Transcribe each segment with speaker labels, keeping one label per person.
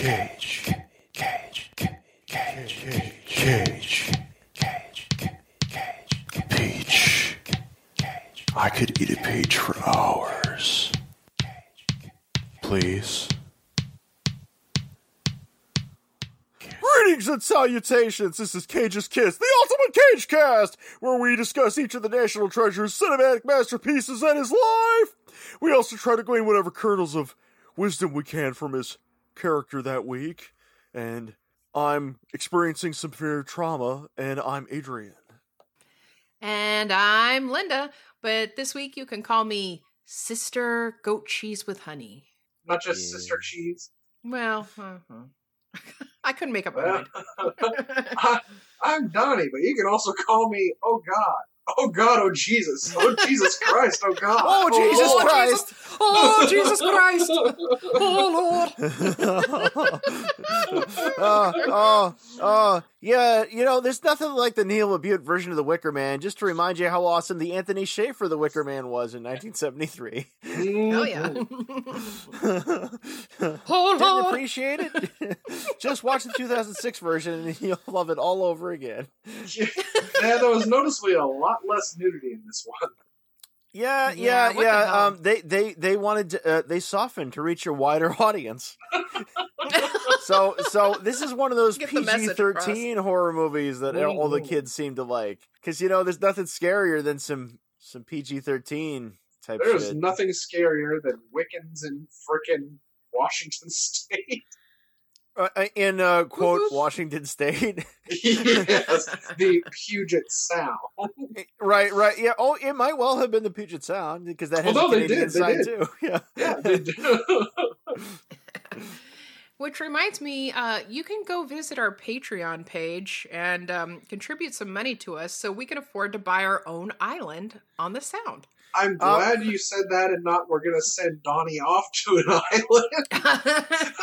Speaker 1: Cage. Cage. Cage. Cage. Cage. Cage. Cage. Peach. I could eat a peach for hours. Please.
Speaker 2: Greetings and salutations. This is Cage's Kiss, the ultimate Cage cast, where we discuss each of the National Treasure's cinematic masterpieces and his life. We also try to glean whatever kernels of wisdom we can from his character that week. And I'm experiencing some severe trauma, and I'm Adrian.
Speaker 3: And I'm Linda, but this week you can call me Sister Goat Cheese with Honey.
Speaker 4: Not just
Speaker 2: Yeah.
Speaker 4: sister cheese.
Speaker 3: Well, uh-huh. I couldn't make up my
Speaker 4: Well,
Speaker 3: mind.
Speaker 4: I, I'm Donnie, but you can also call me Oh God. Oh God, oh Jesus. Oh Jesus Christ, oh God.
Speaker 2: Oh, Jesus
Speaker 4: Lord.
Speaker 2: Christ!
Speaker 3: Oh, Jesus Christ! Oh, Lord!
Speaker 2: uh, oh, oh, yeah, you know, there's nothing like the Neil LaBute version of the Wicker Man, just to remind you how awesome the Anthony Shaffer the Wicker Man was in 1973.
Speaker 3: Oh yeah.
Speaker 2: Didn't
Speaker 3: oh, Lord!
Speaker 2: appreciate it? just watch the 2006 version and you'll love it all over again.
Speaker 4: yeah, there was noticeably a lot less nudity in this one.
Speaker 2: Yeah,
Speaker 3: Yeah,
Speaker 2: yeah,
Speaker 3: what the
Speaker 2: Um, they they they wanted to, uh, they softened to reach a wider audience. So so this is one of those
Speaker 3: Get the message
Speaker 2: PG-13 horror movies that all the kids seem to like because you know there's nothing scarier than some some PG-13 type
Speaker 4: There's
Speaker 2: shit.
Speaker 4: nothing scarier than Wiccans in frickin' Washington State.
Speaker 2: Uh, uh, in uh, quote. Washington State.
Speaker 4: yes, the Puget Sound.
Speaker 2: right, right. Yeah. Oh, it might well have been the Puget Sound because that has
Speaker 4: Although
Speaker 2: a
Speaker 4: they
Speaker 2: Canadian
Speaker 4: did, they
Speaker 2: side
Speaker 4: did.
Speaker 2: too. Yeah.
Speaker 4: Yeah, they do.
Speaker 3: Which reminds me, uh, you can go visit our Patreon page and um, contribute some money to us so we can afford to buy our own island on the Sound.
Speaker 4: I'm
Speaker 2: Uh,
Speaker 4: glad you said that and not we're gonna send Donnie off to an island.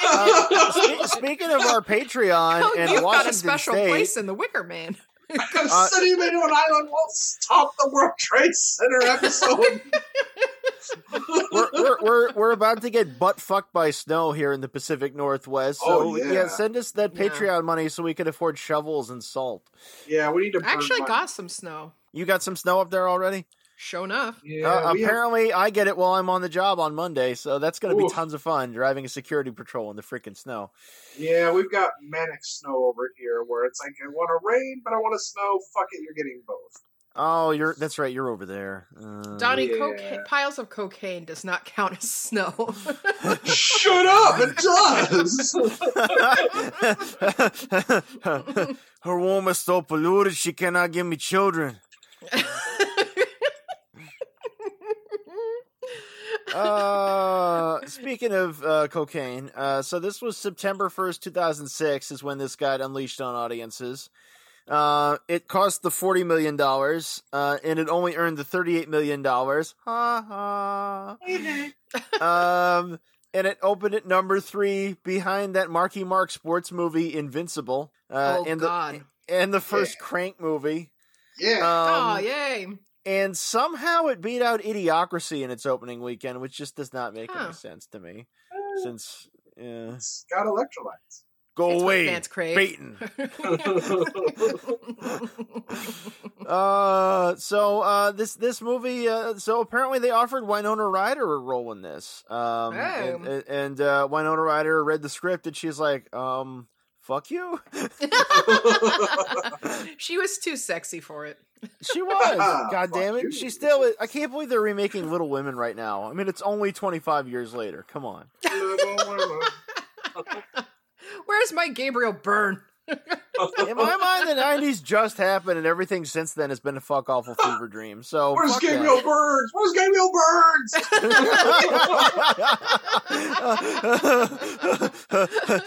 Speaker 2: Uh, spe- speaking of our Patreon
Speaker 3: oh,
Speaker 2: and
Speaker 3: you've
Speaker 2: Washington
Speaker 3: got a special
Speaker 2: State,
Speaker 3: place in the Wicker Man.
Speaker 4: Because sending me to an island won't stop the World Trade Center episode.
Speaker 2: we're, we're we're we're about to get butt fucked by snow here in the Pacific Northwest. So
Speaker 4: Oh, yeah.
Speaker 2: send us that
Speaker 3: Yeah.
Speaker 2: Patreon money so we can afford shovels and salt.
Speaker 4: yeah, we need to.
Speaker 3: I
Speaker 4: burn
Speaker 3: actually
Speaker 4: my-
Speaker 3: got some snow.
Speaker 2: You got some snow up there already?
Speaker 3: Show enough.
Speaker 4: Yeah,
Speaker 2: uh,
Speaker 4: we have-
Speaker 2: apparently, I get it while I'm on the job on Monday, so that's going to be tons of fun driving a security patrol in the freaking snow.
Speaker 4: yeah, we've got manic snow over here where it's like I want to rain, but I want to snow. Fuck it, you're getting both.
Speaker 2: Oh, you're that's right. You're over there. Uh,
Speaker 3: Donnie,
Speaker 4: Yeah.
Speaker 3: coca- piles of cocaine does not count as snow.
Speaker 4: Shut up! It does.
Speaker 2: Her womb is so polluted, she cannot give me children. uh, speaking of uh, cocaine, uh, so this was September 1st, 2006, is when this got unleashed on audiences. Uh, it cost the $40 million, uh, and it only earned the $38 million. Ha ha. um, and it opened at number three behind that Marky Mark sports movie Invincible. Uh,
Speaker 3: oh
Speaker 2: and
Speaker 3: God!
Speaker 2: The, and the first Crank movie.
Speaker 4: yeah.
Speaker 3: oh
Speaker 2: Um,
Speaker 3: yay!
Speaker 2: And somehow it beat out Idiocracy in its opening weekend, which just does not make
Speaker 3: Huh.
Speaker 2: any sense to me. Since, yeah.
Speaker 4: it's got electrolytes.
Speaker 2: Go
Speaker 3: It's
Speaker 2: away,
Speaker 3: fans crave.
Speaker 2: Baton. Uh, so uh, this this movie. Uh, so apparently they offered Winona Ryder a role in this. Um, and,
Speaker 3: Oh.
Speaker 2: and uh, Winona Ryder read the script and she's like, um, "Fuck you."
Speaker 3: she was too sexy for it.
Speaker 2: She was. Ah, God
Speaker 4: Fuck
Speaker 2: damn
Speaker 4: you.
Speaker 2: it. She still. I can't believe they're remaking Little Women right now. I mean, it's only 25 years later. Come on.
Speaker 3: Where's my Gabriel Byrne?
Speaker 2: In my mind, the 90s just happened, and everything since then has been a fuck awful fever dream. So
Speaker 4: Where's
Speaker 2: fuck
Speaker 4: Gabriel
Speaker 2: that.
Speaker 4: Burns? Where's Gabriel Burns?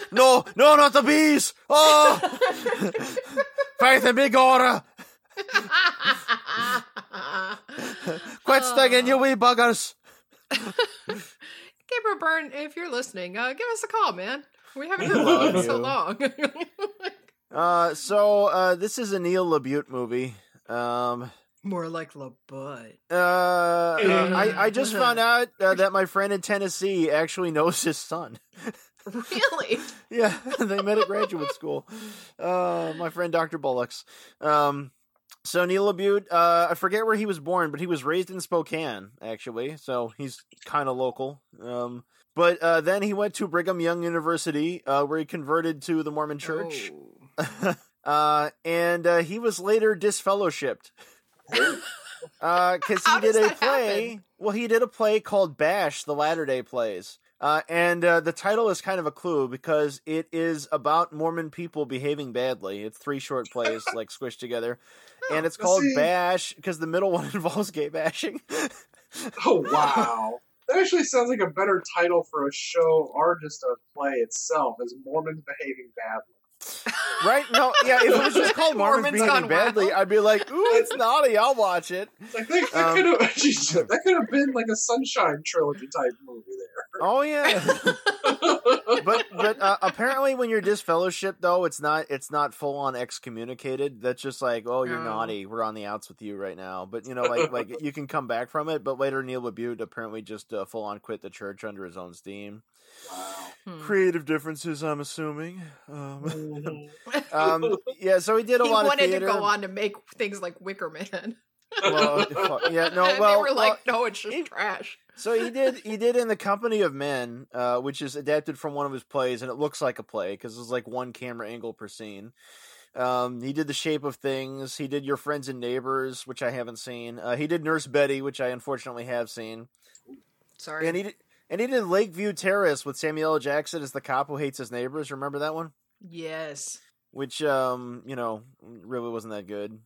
Speaker 2: no, no, not the bees! Oh! Faith in big order! Quit stinging, you wee buggers!
Speaker 3: Gabriel Byrne, if you're listening, uh, give us a call, man. We haven't heard
Speaker 2: love
Speaker 3: from in so long.
Speaker 2: Uh, so, uh, this is a Neil LaBute movie. Um,
Speaker 3: More like La Butt.
Speaker 2: uh, uh, I, I just found out uh, that my friend in Tennessee actually knows his son.
Speaker 3: Really?
Speaker 2: Yeah, they met at graduate school. Uh, my friend Dr. Bullocks. Um, so Neil LaBute, uh, I forget where he was born, but he was raised in Spokane, actually. So he's kind of local. Um, but uh, then he went to Brigham Young University, uh, where he converted to the Mormon Church.
Speaker 3: Oh.
Speaker 2: uh, and uh, he was later disfellowshipped. Because
Speaker 3: How
Speaker 2: he did a play.
Speaker 3: happen?
Speaker 2: Well, he did a play called Bash, the Latter day Plays. Uh, and uh, the title is kind of a clue because it is about Mormon people behaving badly. It's three short plays, like squished together. And it's called Bash because the middle one involves gay bashing.
Speaker 4: Oh wow. That actually sounds like a better title for a show or just a play itself, as Mormons behaving badly.
Speaker 2: right? No, yeah, if it was just called Mormons,
Speaker 3: Mormons
Speaker 2: behaving badly,
Speaker 3: Wild.
Speaker 2: I'd be like, ooh, it's naughty, I'll watch it.
Speaker 4: Like they, that
Speaker 2: Um,
Speaker 4: could have that could have been like a Sunshine trilogy type movie
Speaker 2: Oh, yeah. but but uh, apparently when you're disfellowship though it's not it's not full on excommunicated that's just like oh you're
Speaker 3: Oh.
Speaker 2: naughty we're on the outs with you right now but you know like like you can come back from it but later neil labute apparently just uh, full on quit the church under his own steam
Speaker 4: wow.
Speaker 3: Hmm.
Speaker 2: creative differences i'm assuming um, um yeah so he did a
Speaker 3: he
Speaker 2: lot of
Speaker 3: wanted
Speaker 2: theater
Speaker 3: to go on to make things like Wicker Man.
Speaker 2: well, yeah no
Speaker 3: And
Speaker 2: well
Speaker 3: they were like,
Speaker 2: well,
Speaker 3: no, it's just
Speaker 2: he-
Speaker 3: trash.
Speaker 2: So he did. He did in the Company of Men, uh, which is adapted from one of his plays, and it looks like a play because it's like one camera angle per scene. Um, he did The Shape of Things. He did Your Friends and Neighbors, which I haven't seen. Uh, he did Nurse Betty, which I unfortunately have seen.
Speaker 3: Sorry.
Speaker 2: And he did, and he did Lakeview Terrace with Samuel L. Jackson as the cop who hates his neighbors. Remember that one?
Speaker 3: yes.
Speaker 2: Which, um, you know, really wasn't that good.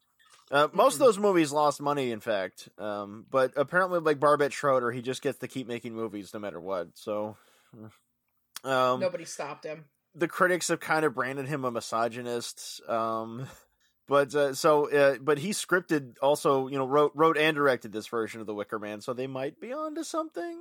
Speaker 2: Uh, most of those movies lost money, in fact. Um, but apparently, like Barbet Schroeder, he just gets to keep making movies no matter what. So, um,
Speaker 3: Nobody stopped him.
Speaker 2: the critics have kind of branded him a misogynist. Um, but uh, so, uh, but he scripted, also, you know, wrote, wrote and directed this version of the Wicker Man. So they might be onto something.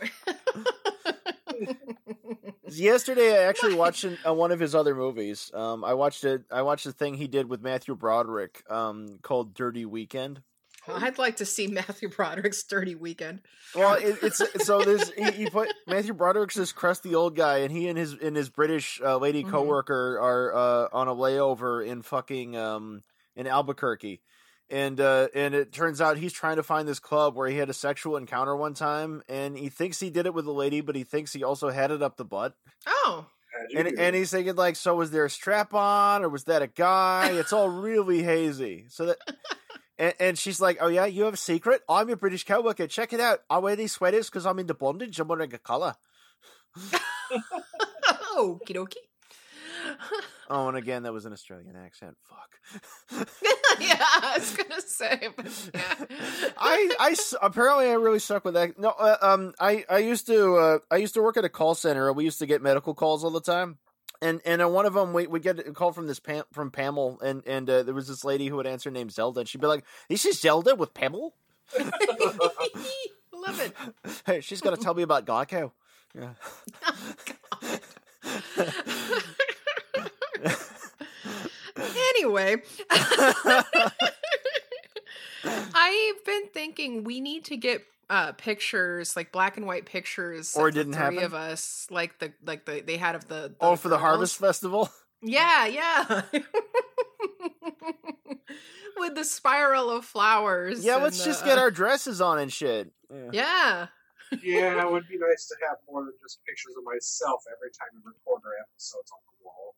Speaker 2: Yesterday, I actually watched an, uh, one of his other movies. Um, I watched it. I watched the thing he did with Matthew Broderick, um, called Dirty Weekend.
Speaker 3: I'd like to see Matthew Broderick's Dirty Weekend.
Speaker 2: Well, it, it's so there's he, he put Matthew Broderick's this crusty old guy, and he and his and his British uh, lady
Speaker 3: Mhm.
Speaker 2: coworker are uh, on a layover in fucking um in Albuquerque, and uh, and it turns out he's trying to find this club where he had a sexual encounter one time, and he thinks he did it with a lady, but he thinks he also had it up the butt,
Speaker 3: Oh,
Speaker 2: and
Speaker 4: do
Speaker 2: and
Speaker 4: it?
Speaker 2: he's thinking like, so was there a strap on, or was that a guy? It's all really hazy, so that. And, and she's like, "Oh yeah, you have a secret? I'm your British coworker. Check it out. I wear these sweaters because I'm into bondage. I'm wearing a collar."
Speaker 3: okie dokie.
Speaker 2: Oh, and again, that was an Australian accent. Fuck.
Speaker 3: yeah, I was gonna say, but yeah.
Speaker 2: I, I apparently I really suck with that. No, uh, um, I, I used to, uh, I used to work at a call center. And we used to get medical calls all the time, and and on one of them we we get a call from this Pam, from Pamel, and and uh, there was this lady who would answer named Zelda, and she'd be like, "This is Zelda with Pamel."
Speaker 3: Love it.
Speaker 2: Hey, she's got to tell me about Geico. Yeah.
Speaker 3: Anyway, I've been thinking we need to get uh pictures like black and white pictures
Speaker 2: Or
Speaker 3: of
Speaker 2: didn't
Speaker 3: three
Speaker 2: happen?
Speaker 3: of us like the like the they had of the,
Speaker 2: oh, for the. Harvest Festival.
Speaker 3: yeah yeah with the spiral of flowers
Speaker 2: Yeah, let's just get our dresses on and shit. Yeah.
Speaker 3: yeah
Speaker 4: yeah, it would be nice to have more than just pictures of myself every time we record our episodes on the wall.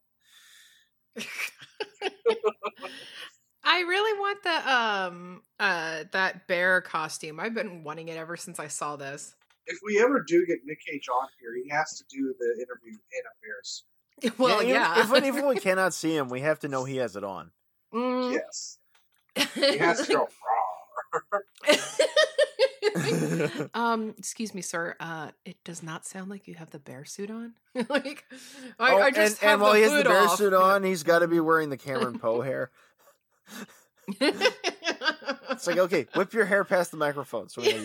Speaker 3: I really want the um uh that bear costume. I've been wanting it ever since I saw this.
Speaker 4: If we ever do get Nick Cage on here, he has to do the interview in a bear suit.
Speaker 3: Well,
Speaker 2: even-
Speaker 3: yeah.
Speaker 2: Even, if we cannot see him, we have to know he has it on.
Speaker 3: Mm.
Speaker 4: Yes, he has to go.
Speaker 3: Um, excuse me, sir. Uh, it does not sound like you have the bear suit on. like, I,
Speaker 2: Oh,
Speaker 3: I just
Speaker 2: and,
Speaker 3: have
Speaker 2: and while
Speaker 3: the
Speaker 2: he has the bear
Speaker 3: off.
Speaker 2: suit on, he's got to be wearing the Cameron Poe hair. It's like, okay, whip your hair past the microphone so we know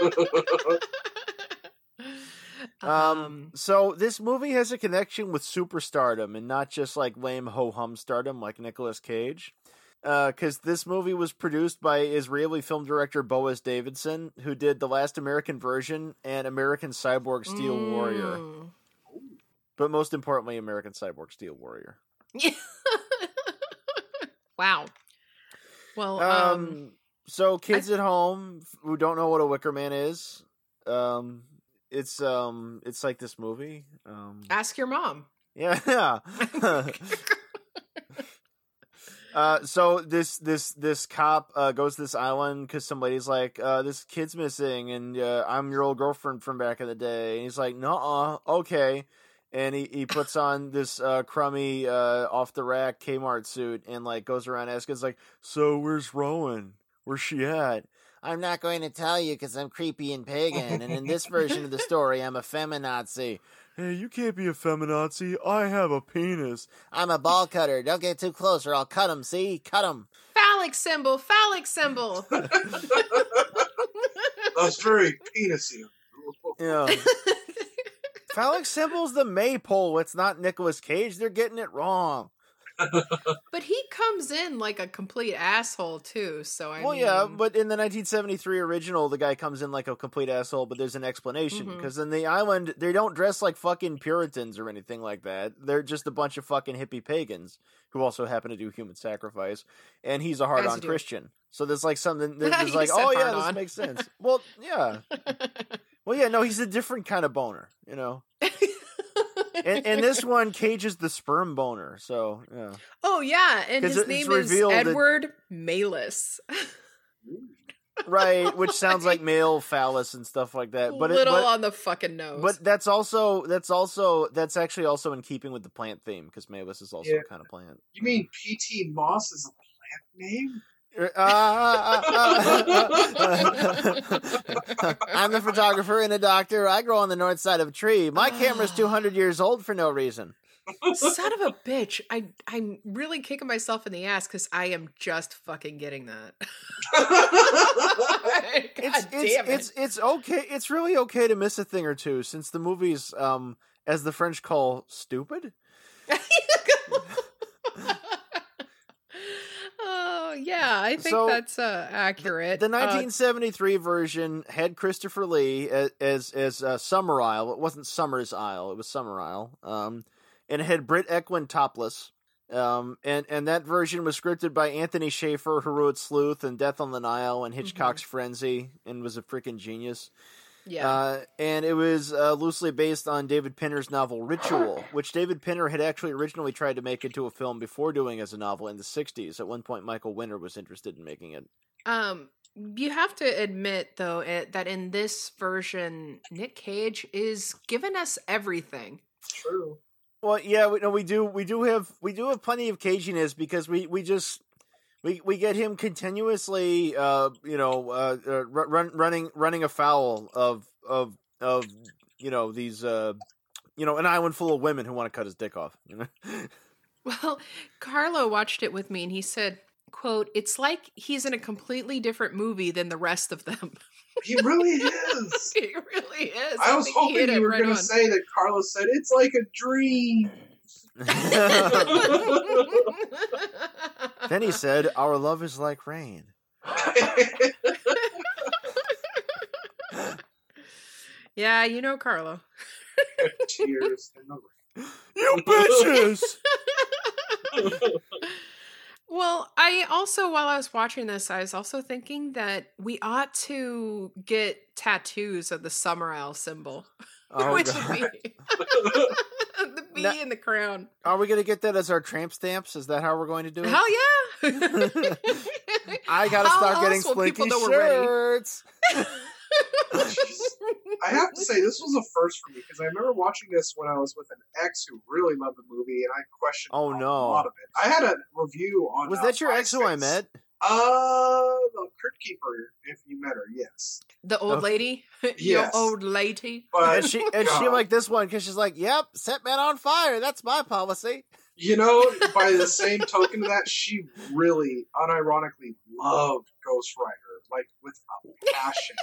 Speaker 2: you're doing. Um, so this movie has a connection with superstardom and not just like lame ho hum stardom like Nicolas Cage. Because this movie was produced by Israeli film director Boaz Davidson, who did The Last American Version and American Cyborg Steel Warrior.
Speaker 3: Mm.
Speaker 2: but most importantly, American Cyborg Steel Warrior.
Speaker 3: Yeah. wow. Well,
Speaker 2: Um,
Speaker 3: um,
Speaker 2: so kids at home who don't know what a Wicker Man is, um, it's um, it's like this movie. Um,
Speaker 3: ask your mom.
Speaker 2: Yeah. yeah. Uh, so this this this cop uh, goes to this island because somebody's like, uh, "This kid's missing, and uh, I'm your old girlfriend from back in the day." And he's like, "No, uh okay." And he, he puts on this uh, crummy uh, off the rack Kmart suit and like goes around asking, "Like, so where's Rowan? Where's she at?" I'm not going to tell you because I'm creepy and pagan, and in this version of the story, I'm a feminazi. Hey, you can't be a feminazi. I have a penis. I'm a ball cutter. Don't get too close or I'll cut him. See? Cut him.
Speaker 3: Phallic symbol. Phallic symbol.
Speaker 4: That's very penisy.
Speaker 2: Yeah. Phallic symbol's the maypole. It's not Nicolas Cage. They're getting it wrong.
Speaker 3: But he comes in like a complete asshole too. So I
Speaker 2: well,
Speaker 3: mean,
Speaker 2: yeah, but in the 1973 original, the guy comes in like a complete asshole, but there's an explanation
Speaker 3: Mhm.
Speaker 2: because in the island they don't dress like fucking Puritans or anything like that. They're just a bunch of fucking hippie pagans who also happen to do human sacrifice, and he's a hard-on. Christian. So there's like something. There's, like, oh yeah, this makes sense. Well, yeah, well yeah, no, he's a different kind of boner, you know. And, and this one, Cage is the sperm boner. So yeah.
Speaker 3: oh yeah, and his
Speaker 2: it's
Speaker 3: name is
Speaker 2: revealed that-
Speaker 3: Edward Malus.
Speaker 2: right which sounds like male phallus and stuff like that but it,
Speaker 3: little
Speaker 2: but,
Speaker 3: on the fucking nose.
Speaker 2: but that's also that's also that's actually also in keeping with the plant theme because Malus is also
Speaker 4: Yeah.
Speaker 2: kind of plant
Speaker 4: You mean P.T. Moss is a plant name?
Speaker 2: I'm the photographer and a doctor. I grow on the north side of a tree. My camera's 200 years old for no reason.
Speaker 3: Son of a bitch! I I'm really kicking myself in the ass because I am just fucking getting that.
Speaker 2: It's it's,
Speaker 3: it!
Speaker 2: it's it's okay. It's really okay to miss a thing or two since the movie's um as the French call stupid.
Speaker 3: oh yeah, I think
Speaker 2: So,
Speaker 3: that's uh, accurate.
Speaker 2: The
Speaker 3: Uh,
Speaker 2: 1973 version had Christopher Lee as as, as uh, Summer Isle. It wasn't Summer's Isle; it was Summer Isle. Um, and it had Britt Ekland topless. Um, and and that version was scripted by Anthony Shaffer, who wrote Sleuth and Death on the Nile and Hitchcock's Frenzy, and was a freaking genius.
Speaker 3: Yeah.
Speaker 2: Uh, and it was uh, loosely based on David Pinner's novel Ritual, which David Pinner had actually originally tried to make into a film before doing as a novel in the 60s. At one point, Michael Winner was interested in making it.
Speaker 3: Um, you have to admit though it, that in this version, Nick Cage is giving us everything.
Speaker 4: True.
Speaker 2: Well, yeah, we, no, we do, we do have, we do have plenty of caginess because we, we just, we, we get him continuously, uh, you know, uh, uh, run, running, running afoul of, of, of, you know, these, uh, you know, an island full of women who want to cut his dick off. You know,
Speaker 3: Well, Carlo watched it with me and he said, "quote It's like he's in a completely different movie than the rest of them."
Speaker 4: He really is.
Speaker 3: he really is.
Speaker 4: I was hoping you were
Speaker 3: right
Speaker 4: going to say that Carlos said it's like a dream.
Speaker 2: then he said, "Our love is like rain."
Speaker 3: yeah, you know Carlo.
Speaker 4: Tears in the rain.
Speaker 2: You bitches!
Speaker 3: Well, I also, while I was watching this, I was also thinking that we ought to get tattoos of the Summer Isle symbol,
Speaker 2: Oh,
Speaker 3: which
Speaker 2: God.
Speaker 3: would be the bee
Speaker 2: No-
Speaker 3: and the crown.
Speaker 2: Are we gonna get that as our tramp stamps? Is that how we're going to do it?
Speaker 3: Hell yeah!
Speaker 2: I gotta
Speaker 3: How
Speaker 2: start getting
Speaker 3: else will people
Speaker 2: splinky
Speaker 3: know we're ready?
Speaker 2: shirts.
Speaker 4: I have to say, this was a first for me because I remember watching this when I was with an ex who really loved the movie, and I questioned
Speaker 2: Oh,
Speaker 4: a
Speaker 2: no.
Speaker 4: lot of it. I had a review on.
Speaker 2: Was
Speaker 4: uh,
Speaker 2: that your ex who I met?
Speaker 4: Uh, the Crypt Keeper, if you met her, yes.
Speaker 3: the old
Speaker 2: Oh.
Speaker 3: lady, your
Speaker 4: Yes.
Speaker 3: old lady.
Speaker 4: But
Speaker 2: And she and she
Speaker 4: God.
Speaker 2: like this one because she's like, "Yep, set man on fire. That's my policy."
Speaker 4: You know, by the same token of that, she really, unironically, loved Ghost Rider, like with a passion.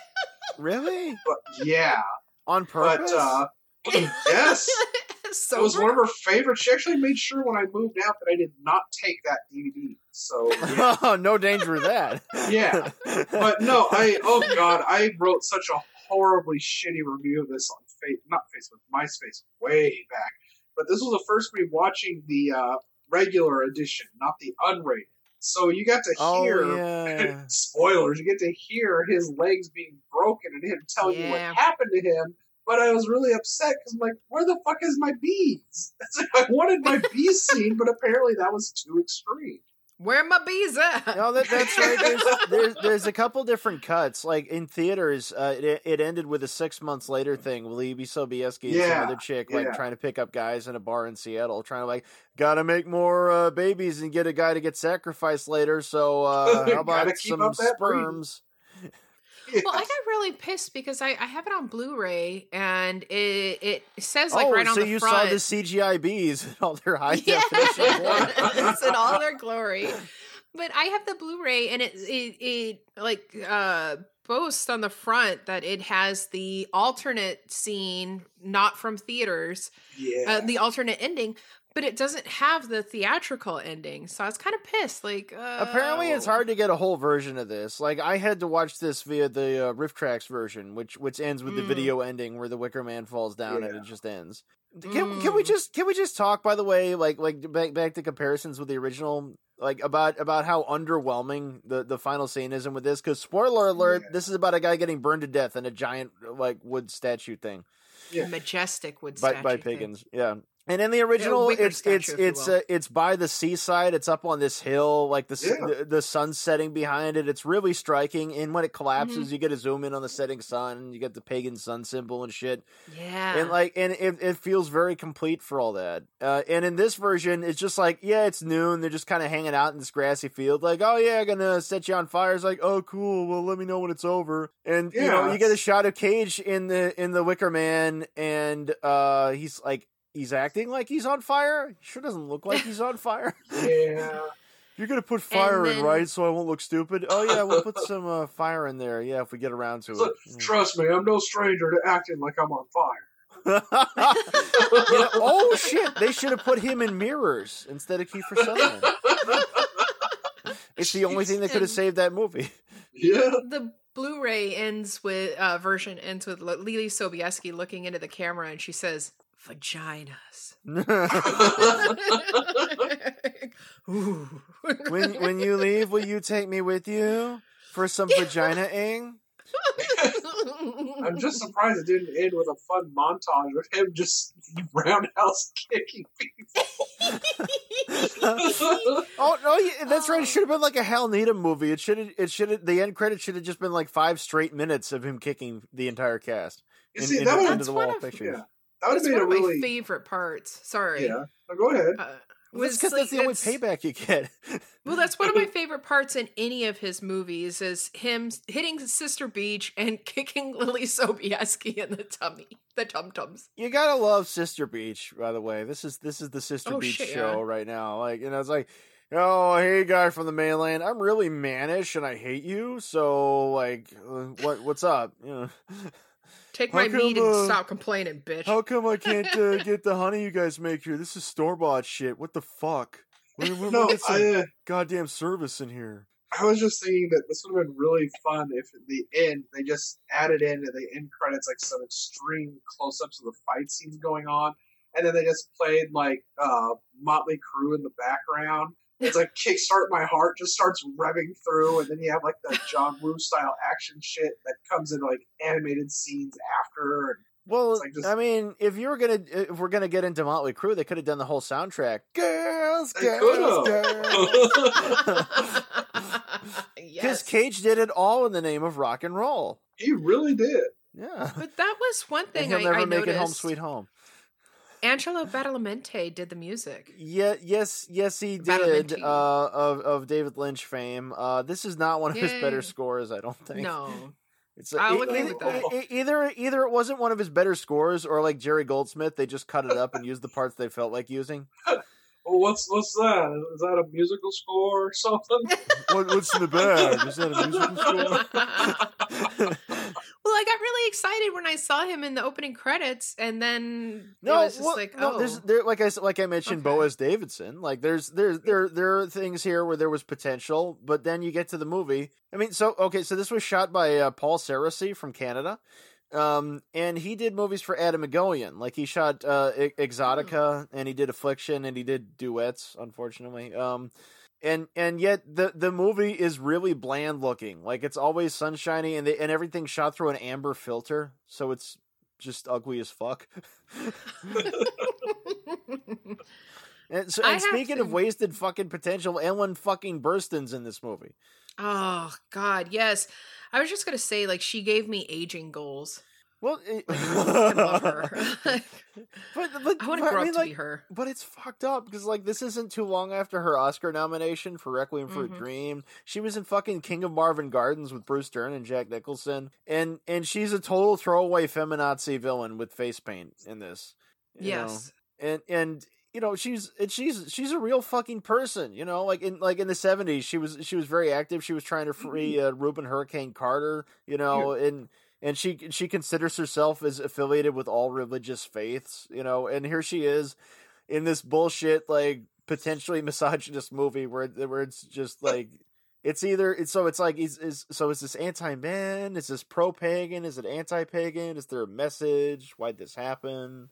Speaker 2: Really?
Speaker 4: But yeah,
Speaker 2: On purpose?
Speaker 4: but uh, yes, it was one of her favorites. She actually made sure when I moved out that I did not take that DVD. So yeah,
Speaker 2: oh, no danger of that.
Speaker 4: Yeah. but no, I oh god, I wrote such a horribly shitty review of this on Fa- not Facebook, MySpace, way back. But this was the first me watching the uh, regular edition, not the unrated. So you got to
Speaker 2: Oh
Speaker 4: hear
Speaker 2: yeah.
Speaker 4: spoilers. You get to hear his legs being broken and him telling you what happened to him. But I was really upset because I'm like, where the fuck is my bees? Like, I wanted my bees scene, but apparently that was too extreme.
Speaker 3: Where my bees at?
Speaker 2: No, that, that's right. There's, there's there's a couple different cuts. Like in theaters, uh, it it ended with a six months later thing with Libby Sobieski and some
Speaker 4: Yeah,
Speaker 2: other chick like
Speaker 4: yeah.
Speaker 2: trying to pick up guys in a bar in Seattle, trying to like gotta make more uh, babies and get a guy to get sacrificed later. So uh, how about
Speaker 4: Gotta keep
Speaker 2: some
Speaker 4: up
Speaker 3: Well, I got really pissed because I, I have it on Blu-ray and it it says like
Speaker 2: oh,
Speaker 3: right on the front.
Speaker 2: so you
Speaker 3: front.
Speaker 2: saw the CGI bees and all their high
Speaker 3: yeah,
Speaker 2: definition.
Speaker 3: in all their glory. But I have the Blu-ray and it it, it like uh boasts on the front that it has the alternate scene, not from theaters,
Speaker 4: yeah.
Speaker 3: uh, the alternate ending, but it doesn't have the theatrical ending. So I was kind of pissed. Like, uh,
Speaker 2: Apparently, it's hard to get a whole version of this. Like, I had to watch this via the uh, RiffTrax version, which which ends with the
Speaker 3: Mm.
Speaker 2: video ending where the Wicker Man falls down and it just ends. Can, can we
Speaker 3: Mm.
Speaker 2: just can we just talk by the way like like back back to comparisons with the original like about about how underwhelming the the final scene is in with this because spoiler alert
Speaker 4: Yeah.
Speaker 2: this is about a guy getting burned to death in a giant like wood statue thing
Speaker 4: Yeah.
Speaker 3: majestic wood
Speaker 2: by
Speaker 3: statue
Speaker 2: by
Speaker 3: thing.
Speaker 2: pagans. Yeah. And in the original,
Speaker 3: wicker
Speaker 2: it's
Speaker 3: statue,
Speaker 2: it's
Speaker 3: if
Speaker 2: it's uh, it's by the seaside. It's up on this hill, like the, s
Speaker 4: Yeah.
Speaker 2: the the sun setting behind it. It's really striking. And when it
Speaker 3: Mm-hmm.
Speaker 2: collapses, you get a zoom in on the setting sun. You get the pagan sun symbol and shit.
Speaker 3: Yeah.
Speaker 2: And like, and it, it feels very complete for all that. Uh, and in this version, it's just like, yeah, it's noon. They're just kind of hanging out in this grassy field. Like, oh yeah, I'm gonna set you on fire. It's like, oh cool. Well, let me know when it's over. And you know,
Speaker 4: Yeah,
Speaker 2: you get a shot of Cage in the in the Wicker Man, and uh, he's like. He's acting like he's on fire. He sure doesn't look like he's on fire.
Speaker 4: yeah.
Speaker 2: You're gonna put fire in, right? So I won't look stupid. Oh yeah, we'll put some uh, fire in there. Yeah, if we get around to
Speaker 4: Look,
Speaker 2: it.
Speaker 4: Trust me, I'm no stranger to acting like I'm on fire.
Speaker 2: You know- oh shit! They should have put him in mirrors instead of Kiefer Sutherland. It's the only thing that could have saved that movie.
Speaker 4: Yeah.
Speaker 3: the Blu-ray ends with uh, version ends with L- Lily Sobieski looking into the camera and she says, "Vaginas." Ooh.
Speaker 2: when when you leave, will you take me with you for some vagina-ing?
Speaker 4: I'm just surprised it didn't end with a fun montage of him just roundhouse kicking people.
Speaker 2: Oh no, yeah, that's right.
Speaker 3: Oh.
Speaker 2: It should have been like a Hal Needham movie. It should have. It should. The end credit should have just been like five straight minutes of him kicking the entire cast.
Speaker 4: You
Speaker 2: in-
Speaker 4: see,
Speaker 2: into-
Speaker 4: that would
Speaker 2: into
Speaker 3: That's
Speaker 2: the wall
Speaker 3: of-
Speaker 2: pictures.
Speaker 4: yeah, that would have
Speaker 3: That's
Speaker 4: made
Speaker 3: one
Speaker 4: a
Speaker 3: of my favorite parts. Sorry.
Speaker 4: yeah. No, go ahead.
Speaker 3: Uh,
Speaker 2: that's
Speaker 3: was
Speaker 2: because
Speaker 3: like,
Speaker 2: that's the only payback you get.
Speaker 3: Well, that's one of my favorite parts in any of his movies is him hitting Sister Beech and kicking Lily Sobieski in the tummy, the tum tums.
Speaker 2: you gotta love Sister Beech, by the way. This is this is the Sister
Speaker 3: Oh,
Speaker 2: Beech
Speaker 3: shit,
Speaker 2: show
Speaker 3: yeah.
Speaker 2: right now. Like you know, it's like, oh hey guy from the mainland, I'm really mannish and I hate you. So like, uh, what what's up? You know,
Speaker 3: Take
Speaker 2: How
Speaker 3: my
Speaker 2: come,
Speaker 3: meat and
Speaker 2: uh,
Speaker 3: stop complaining, bitch.
Speaker 2: how come I can't uh, get the honey you guys make here? This is store bought shit. What the fuck? We, we,
Speaker 4: No,
Speaker 2: we get some
Speaker 4: I, uh,
Speaker 2: goddamn service in here.
Speaker 4: I was just thinking that this would have been really fun if at the end they just added in at the end credits like some extreme close-ups of the fight scenes going on, and then they just played like uh, Motley Crue in the background. It's like kickstart my heart just starts revving through, and then you have like the John Woo style action shit that comes in like animated scenes after. And
Speaker 2: Well,
Speaker 4: like just-
Speaker 2: I mean, if you were gonna, if we're gonna get into Motley Crue, they could have done the whole soundtrack. Girls,
Speaker 4: They
Speaker 2: girls,
Speaker 4: could've.
Speaker 2: girls. Because
Speaker 3: yes.
Speaker 2: Cage did it all in the name of rock and roll.
Speaker 4: he really did.
Speaker 2: Yeah,
Speaker 3: But that was one
Speaker 2: and
Speaker 3: thing
Speaker 2: he'll
Speaker 3: I,
Speaker 2: never
Speaker 3: I
Speaker 2: make
Speaker 3: noticed.
Speaker 2: it home, sweet home.
Speaker 3: Angelo Badalamenti did the music.
Speaker 2: Yeah, yes, yes, he did. Uh, of of David Lynch fame. Uh, this is not one of his better scores, I don't think.
Speaker 3: No.
Speaker 2: It's
Speaker 3: I'll agree with that.
Speaker 2: Either either it wasn't one of his better scores, or like Jerry Goldsmith, they just cut it up and used the parts they felt like using.
Speaker 4: Well, what's what's that? Is that a musical score or something?
Speaker 2: What, what's in the bag? Is that a musical score?
Speaker 3: Well, I got really excited when I saw him in the opening credits, and then it
Speaker 2: No,
Speaker 3: was just
Speaker 2: well,
Speaker 3: like,
Speaker 2: no,
Speaker 3: oh,
Speaker 2: there's there like I like I mentioned
Speaker 3: Okay.
Speaker 2: Boaz Davidson. Like there's there's there there are things here where there was potential, but then you get to the movie. I mean, so okay, so this was shot by uh, Paul Sarossy from Canada. Um, and he did movies for Atom Egoyan. Like he shot uh, E- Exotica, and he did Affliction, and he did duets. Unfortunately, um, and and yet the the movie is really bland looking. Like it's always sunshiny, and they, and everything shot through an amber filter, so it's just ugly as fuck. And, so, and speaking
Speaker 3: to-
Speaker 2: of wasted fucking potential, Ellen fucking Burstyn's in this movie.
Speaker 3: oh God, yes. I was just gonna say, like, she gave me aging goals.
Speaker 2: Well, it,
Speaker 3: I love her.
Speaker 2: but, but
Speaker 3: I want to grow
Speaker 2: mean,
Speaker 3: up to
Speaker 2: like,
Speaker 3: be her.
Speaker 2: But it's fucked up because like this isn't too long after her Oscar nomination for Requiem for
Speaker 3: Mhm.
Speaker 2: a Dream. She was in fucking King of Marvin Gardens with Bruce Dern and Jack Nicholson, and and she's a total throwaway feminazi villain with face paint in this. you know?
Speaker 3: Yes.
Speaker 2: and and you know she's and she's she's a real fucking person. You know, like in like in the seventies, she was she was very active. She was trying to free uh, Rubin Hurricane Carter. You know, and and she she considers herself as affiliated with all religious faiths. You know, and here she is in this bullshit like potentially misogynist movie where where it's just like. It's either it's so it's like is is so is this anti man? Is this pro pagan? Is it anti pagan? Is there a message? Why'd this happen?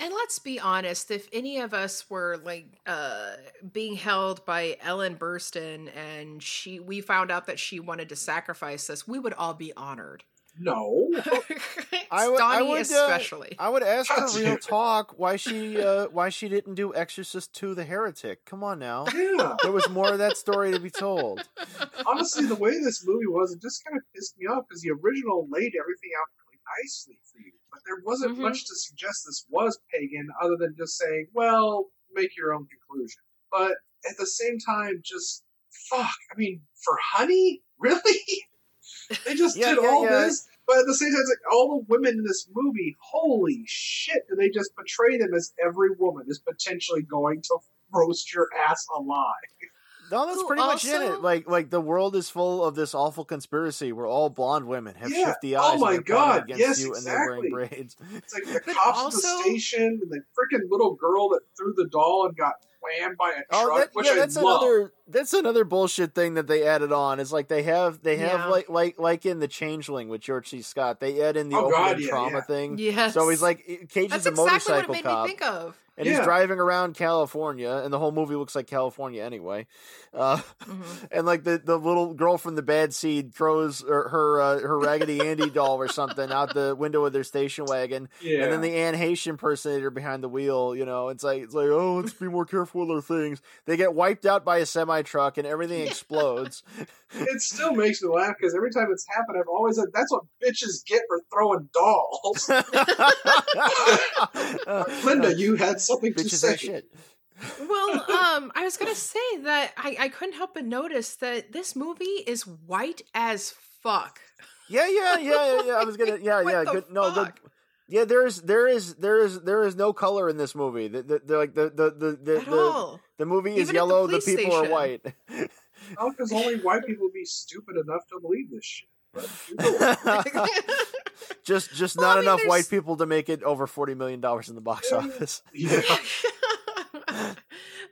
Speaker 3: And let's be honest, if any of us were like uh being held by Ellen Burstyn and she we found out that she wanted to sacrifice us, we would all be honored.
Speaker 4: No.
Speaker 2: I would- I
Speaker 3: Donnie
Speaker 2: uh,
Speaker 3: especially.
Speaker 2: I would ask her real talk why she uh why she didn't do Exorcist to the Heretic. Come on now.
Speaker 4: Yeah.
Speaker 2: There was more of that story to be told.
Speaker 4: Honestly, the way this movie was, it just kind of pissed me off because the original laid everything out really nicely for you. But there wasn't
Speaker 3: Mhm.
Speaker 4: much to suggest this was pagan other than just saying, well, make your own conclusion. But at the same time, just fuck. I mean, for honey? Really? They just
Speaker 2: Yeah,
Speaker 4: did
Speaker 2: yeah,
Speaker 4: all
Speaker 2: yeah.
Speaker 4: this. But at the same time, it's like all the women in this movie, holy shit, do they just portray them as every woman is potentially going to roast your ass alive?
Speaker 2: No, that's
Speaker 3: Who
Speaker 2: pretty much in it. Like like the world is full of this awful conspiracy where all blonde women have
Speaker 4: Yeah.
Speaker 2: shifty
Speaker 4: Oh
Speaker 2: eyes and
Speaker 4: my
Speaker 2: they're
Speaker 4: God.
Speaker 2: against
Speaker 4: Yes,
Speaker 2: you and they're wearing
Speaker 4: exactly.
Speaker 2: braids.
Speaker 4: It's like the
Speaker 3: But
Speaker 4: cops at the station and the freaking little girl that threw the doll and got whammed by a
Speaker 2: Oh,
Speaker 4: truck,
Speaker 2: that,
Speaker 4: which
Speaker 2: yeah,
Speaker 4: I
Speaker 2: that's
Speaker 4: love.
Speaker 2: another that's another bullshit thing that they added on. Is like they have they have
Speaker 3: Yeah.
Speaker 2: like like like in the Changeling with George C. Scott. They add in the
Speaker 4: Oh,
Speaker 2: opening
Speaker 4: God, yeah,
Speaker 2: trauma
Speaker 4: yeah.
Speaker 2: thing.
Speaker 3: yes.
Speaker 2: So he's like Cage
Speaker 3: That's
Speaker 2: is a
Speaker 3: exactly what
Speaker 2: motorcycle
Speaker 3: it made
Speaker 2: cop.
Speaker 3: me think of.
Speaker 2: And he's driving around California, and the whole movie looks like California anyway. Uh,
Speaker 3: Mhm.
Speaker 2: and like the, the little girl from the bad seed throws her her, uh, her Raggedy Andy doll or something out the window of their station wagon,
Speaker 4: Yeah.
Speaker 2: and then the Anne Heche impersonator behind the wheel. You know, it's like it's like oh, let's be more careful with our things. They get wiped out by a semi truck, and everything explodes.
Speaker 4: it still makes me laugh because every time it's happened, I've always said that's what bitches get for throwing dolls. Linda, you had something to say.
Speaker 2: ain't shit.
Speaker 3: Well, um, I was gonna say that I, I couldn't help but notice that this movie is white as fuck.
Speaker 2: Yeah, yeah, yeah, yeah, yeah. I was gonna, yeah, yeah.
Speaker 3: the
Speaker 2: Good. No, the, yeah. There is, there is, there is, there is no color in this movie. The, the, the like the the the the, the, the movie is
Speaker 3: Even at the
Speaker 2: yellow. The,
Speaker 3: police
Speaker 2: people are white.
Speaker 4: How because only white people be stupid enough to believe this shit. But,
Speaker 2: just, just
Speaker 3: Well,
Speaker 2: not
Speaker 3: I mean,
Speaker 2: enough
Speaker 3: there's-
Speaker 2: white people to make it over forty million dollars in the box office.
Speaker 4: yeah.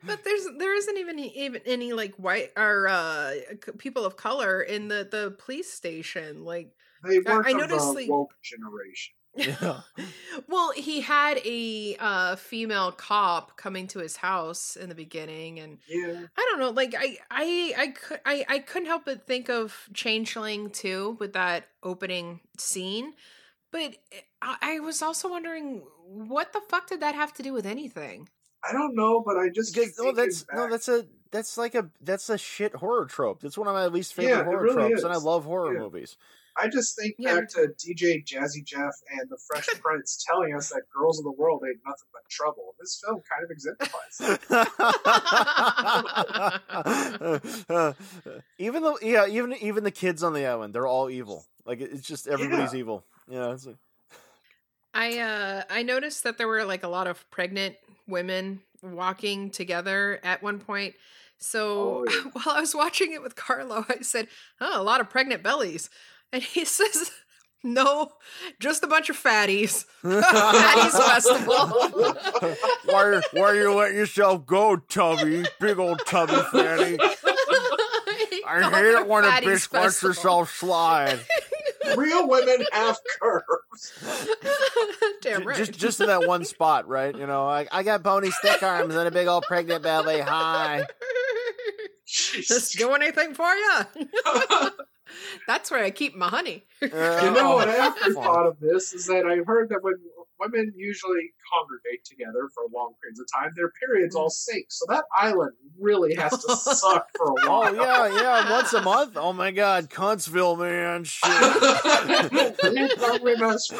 Speaker 3: but there's there isn't even any, even any like white or uh people of color in the the police station like
Speaker 4: They weren't
Speaker 3: I noticed,
Speaker 4: the
Speaker 3: like-
Speaker 4: woke generation.
Speaker 2: Yeah.
Speaker 3: well he had a uh female cop coming to his house in the beginning and
Speaker 4: Yeah.
Speaker 3: I don't know, like I I I could I, I couldn't help but think of Changeling too with that opening scene. But I, I was also wondering what the fuck did that have to do with anything?
Speaker 4: I don't know, but I just
Speaker 2: no,
Speaker 4: thinking
Speaker 2: that's no, that's a that's like a that's a shit horror trope. That's one of my least favorite
Speaker 4: Yeah,
Speaker 2: horror
Speaker 4: really
Speaker 2: tropes, and I love horror
Speaker 4: Yeah.
Speaker 2: movies.
Speaker 4: I just think
Speaker 3: Yeah,
Speaker 4: back to DJ Jazzy Jeff and the Fresh Prince telling us that girls of the world ain't nothing but trouble. This film kind of exemplifies that.
Speaker 2: even though, yeah, even even the kids on the island, they're all evil. Like it's just everybody's
Speaker 4: Yeah.
Speaker 2: evil. Yeah, it's like,
Speaker 3: I uh I noticed that there were like a lot of pregnant women walking together at one point. So
Speaker 4: Oh, yeah.
Speaker 3: while I was watching it with Carlo, I said, "Oh, a lot of pregnant bellies," and he says, "No, just a bunch of fatties." Fatties festival.
Speaker 2: why why are you letting yourself go, Tubby? Big old Tubby fatty. I hate it when a bitch lets herself slide.
Speaker 4: Real women have curves.
Speaker 3: Damn
Speaker 2: J-
Speaker 3: right.
Speaker 2: Just just in that one spot, right? You know, I, I got bony stick arms and a big old pregnant belly. Hi.
Speaker 3: Just do anything for you. That's where I keep my honey.
Speaker 4: You know oh, what? I often
Speaker 2: Fuck.
Speaker 4: thought of this is that I heard that when women usually congregate together for long periods of time, their periods all sink. So that island really has to suck for a
Speaker 2: Oh yeah, yeah. Once a month. Oh my God, Cuntsville, man. Shit,
Speaker 4: Leave the women's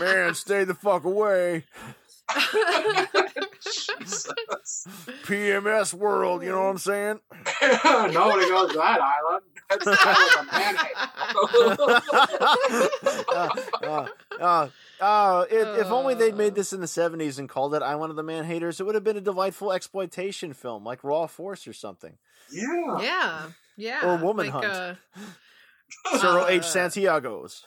Speaker 2: man, stay the fuck away.
Speaker 4: Jesus.
Speaker 2: PMS world. You know what I'm saying?
Speaker 4: Nobody goes to that island. That's the island of man
Speaker 2: uh, uh, uh, if, if only they'd made this in the 70s and called it Island of the Man Haters, it would have been a delightful exploitation film like Raw Force or something.
Speaker 4: Yeah.
Speaker 3: yeah, yeah.
Speaker 2: Or Woman
Speaker 3: like,
Speaker 2: Hunt.
Speaker 3: Uh,
Speaker 2: Cirio H.
Speaker 3: Uh,
Speaker 2: Santiago's.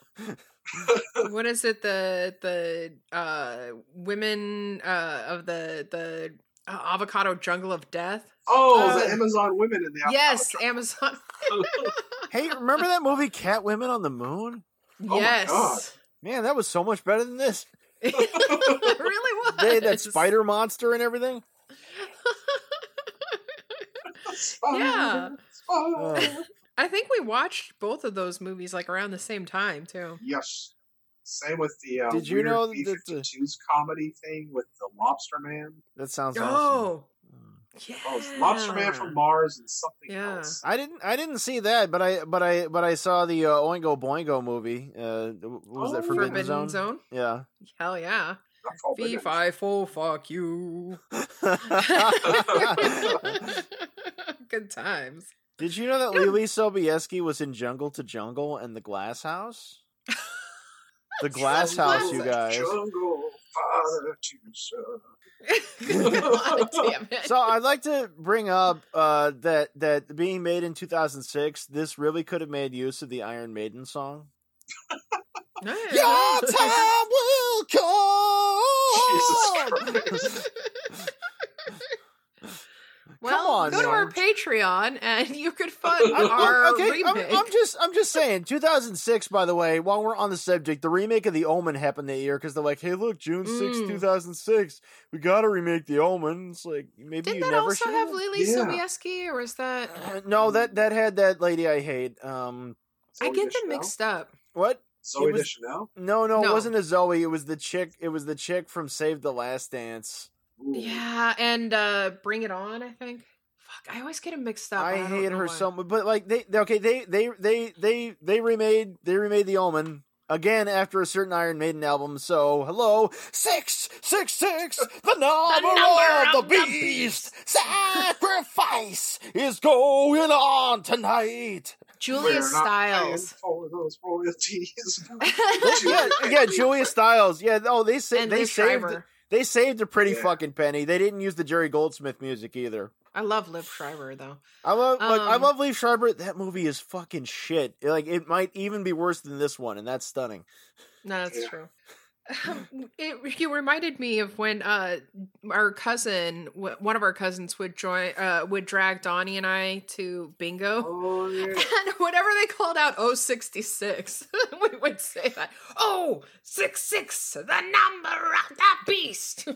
Speaker 3: What is it? The the uh, women uh, of the the uh, avocado jungle of death.
Speaker 4: Oh,
Speaker 2: Uh,
Speaker 4: the Amazon women in the
Speaker 3: yes,
Speaker 4: truck.
Speaker 3: Amazon.
Speaker 2: Hey, remember that movie Cat Women on the Moon?
Speaker 3: yes,
Speaker 4: God.
Speaker 2: Man, that was so much better than this.
Speaker 3: it really was.
Speaker 2: They had that spider monster and everything.
Speaker 4: Spider,
Speaker 3: Yeah.
Speaker 4: spider.
Speaker 3: I think we watched both of those movies like around the same time too.
Speaker 4: Yes. Same with the uh,
Speaker 2: Did you
Speaker 4: weird
Speaker 2: know that the-
Speaker 4: B-52s comedy thing with the Lobster Man.
Speaker 2: That sounds awesome.
Speaker 3: Oh, yeah.
Speaker 4: Oh, it's Lobster Man from Mars and something
Speaker 3: Yeah.
Speaker 4: else.
Speaker 2: I didn't. I didn't see that, but I, but I, but I saw the uh, Oingo Boingo movie. Uh, what was that
Speaker 4: Oh,
Speaker 2: Forbidden,
Speaker 3: Forbidden
Speaker 2: Zone?
Speaker 3: Zone.
Speaker 2: Yeah.
Speaker 3: Hell yeah.
Speaker 4: Not Forbidden.
Speaker 3: Fee fi fo fuck you. Good times.
Speaker 2: Did you know that Lily Sobieski was in Jungle to Jungle and The Glass House? The Glass House, you guys.
Speaker 4: Jungle, father to son.
Speaker 3: God.
Speaker 2: So I'd like to bring up uh, that that being made in 2006, this really could have made use of the Iron Maiden song. Your time will come.
Speaker 4: Jesus Christ.
Speaker 3: Well,
Speaker 2: on,
Speaker 3: go to our. Patreon and you could fund our
Speaker 2: I'm- okay, I'm,
Speaker 3: remake.
Speaker 2: I'm just, I'm just saying. 2006, by the way. While we're on the subject, the remake of The Omen happened that year because they're like, "Hey, look, June 6,
Speaker 3: Mm.
Speaker 2: 2006, we got to remake The Omen." It's like maybe
Speaker 3: Didn't
Speaker 2: you
Speaker 3: that
Speaker 2: never
Speaker 3: also
Speaker 2: should
Speaker 3: have Lily
Speaker 4: Yeah.
Speaker 3: Sobieski, or was that?
Speaker 2: Uh, no, that that had that lady I hate. Um,
Speaker 3: I get them mixed up.
Speaker 2: what?
Speaker 4: Zoe
Speaker 2: was-
Speaker 4: Deschanel?
Speaker 2: No, no, it wasn't a Zoe. It was the chick. It was the chick from Save the Last Dance.
Speaker 4: Ooh.
Speaker 3: Yeah, and uh Bring It On. I think. Fuck, I always get them mixed up.
Speaker 2: I
Speaker 3: don't
Speaker 2: hate her
Speaker 3: why.
Speaker 2: so much. But like they, they okay, they they they they they remade they remade the Omen again after a certain Iron Maiden album. So hello, six six six, the number,
Speaker 3: number
Speaker 2: of the
Speaker 3: of the
Speaker 2: beast. Sacrifice is going on tonight.
Speaker 3: Julia
Speaker 4: We're
Speaker 3: Stiles.
Speaker 4: those royalties.
Speaker 2: yeah, yeah, Julia Stiles. Yeah, oh, they sa-
Speaker 3: and
Speaker 2: they
Speaker 3: Liev
Speaker 2: saved
Speaker 3: Schreiber.
Speaker 2: They saved a pretty
Speaker 4: Yeah.
Speaker 2: fucking penny. They didn't use the Jerry Goldsmith music either.
Speaker 3: I love Liev Schreiber though.
Speaker 2: I love like I
Speaker 3: Um,
Speaker 2: love Liev Schreiber. That movie is fucking shit. Like it might even be worse than this one, and that's stunning.
Speaker 3: No, that's
Speaker 4: Yeah.
Speaker 3: true. It you reminded me of when uh our cousin, w- one of our cousins, would join, uh, would drag Donnie and I to bingo.
Speaker 4: oh, yeah.
Speaker 3: And whenever they called out 066, we would say that. Oh, 66, the number of the beast.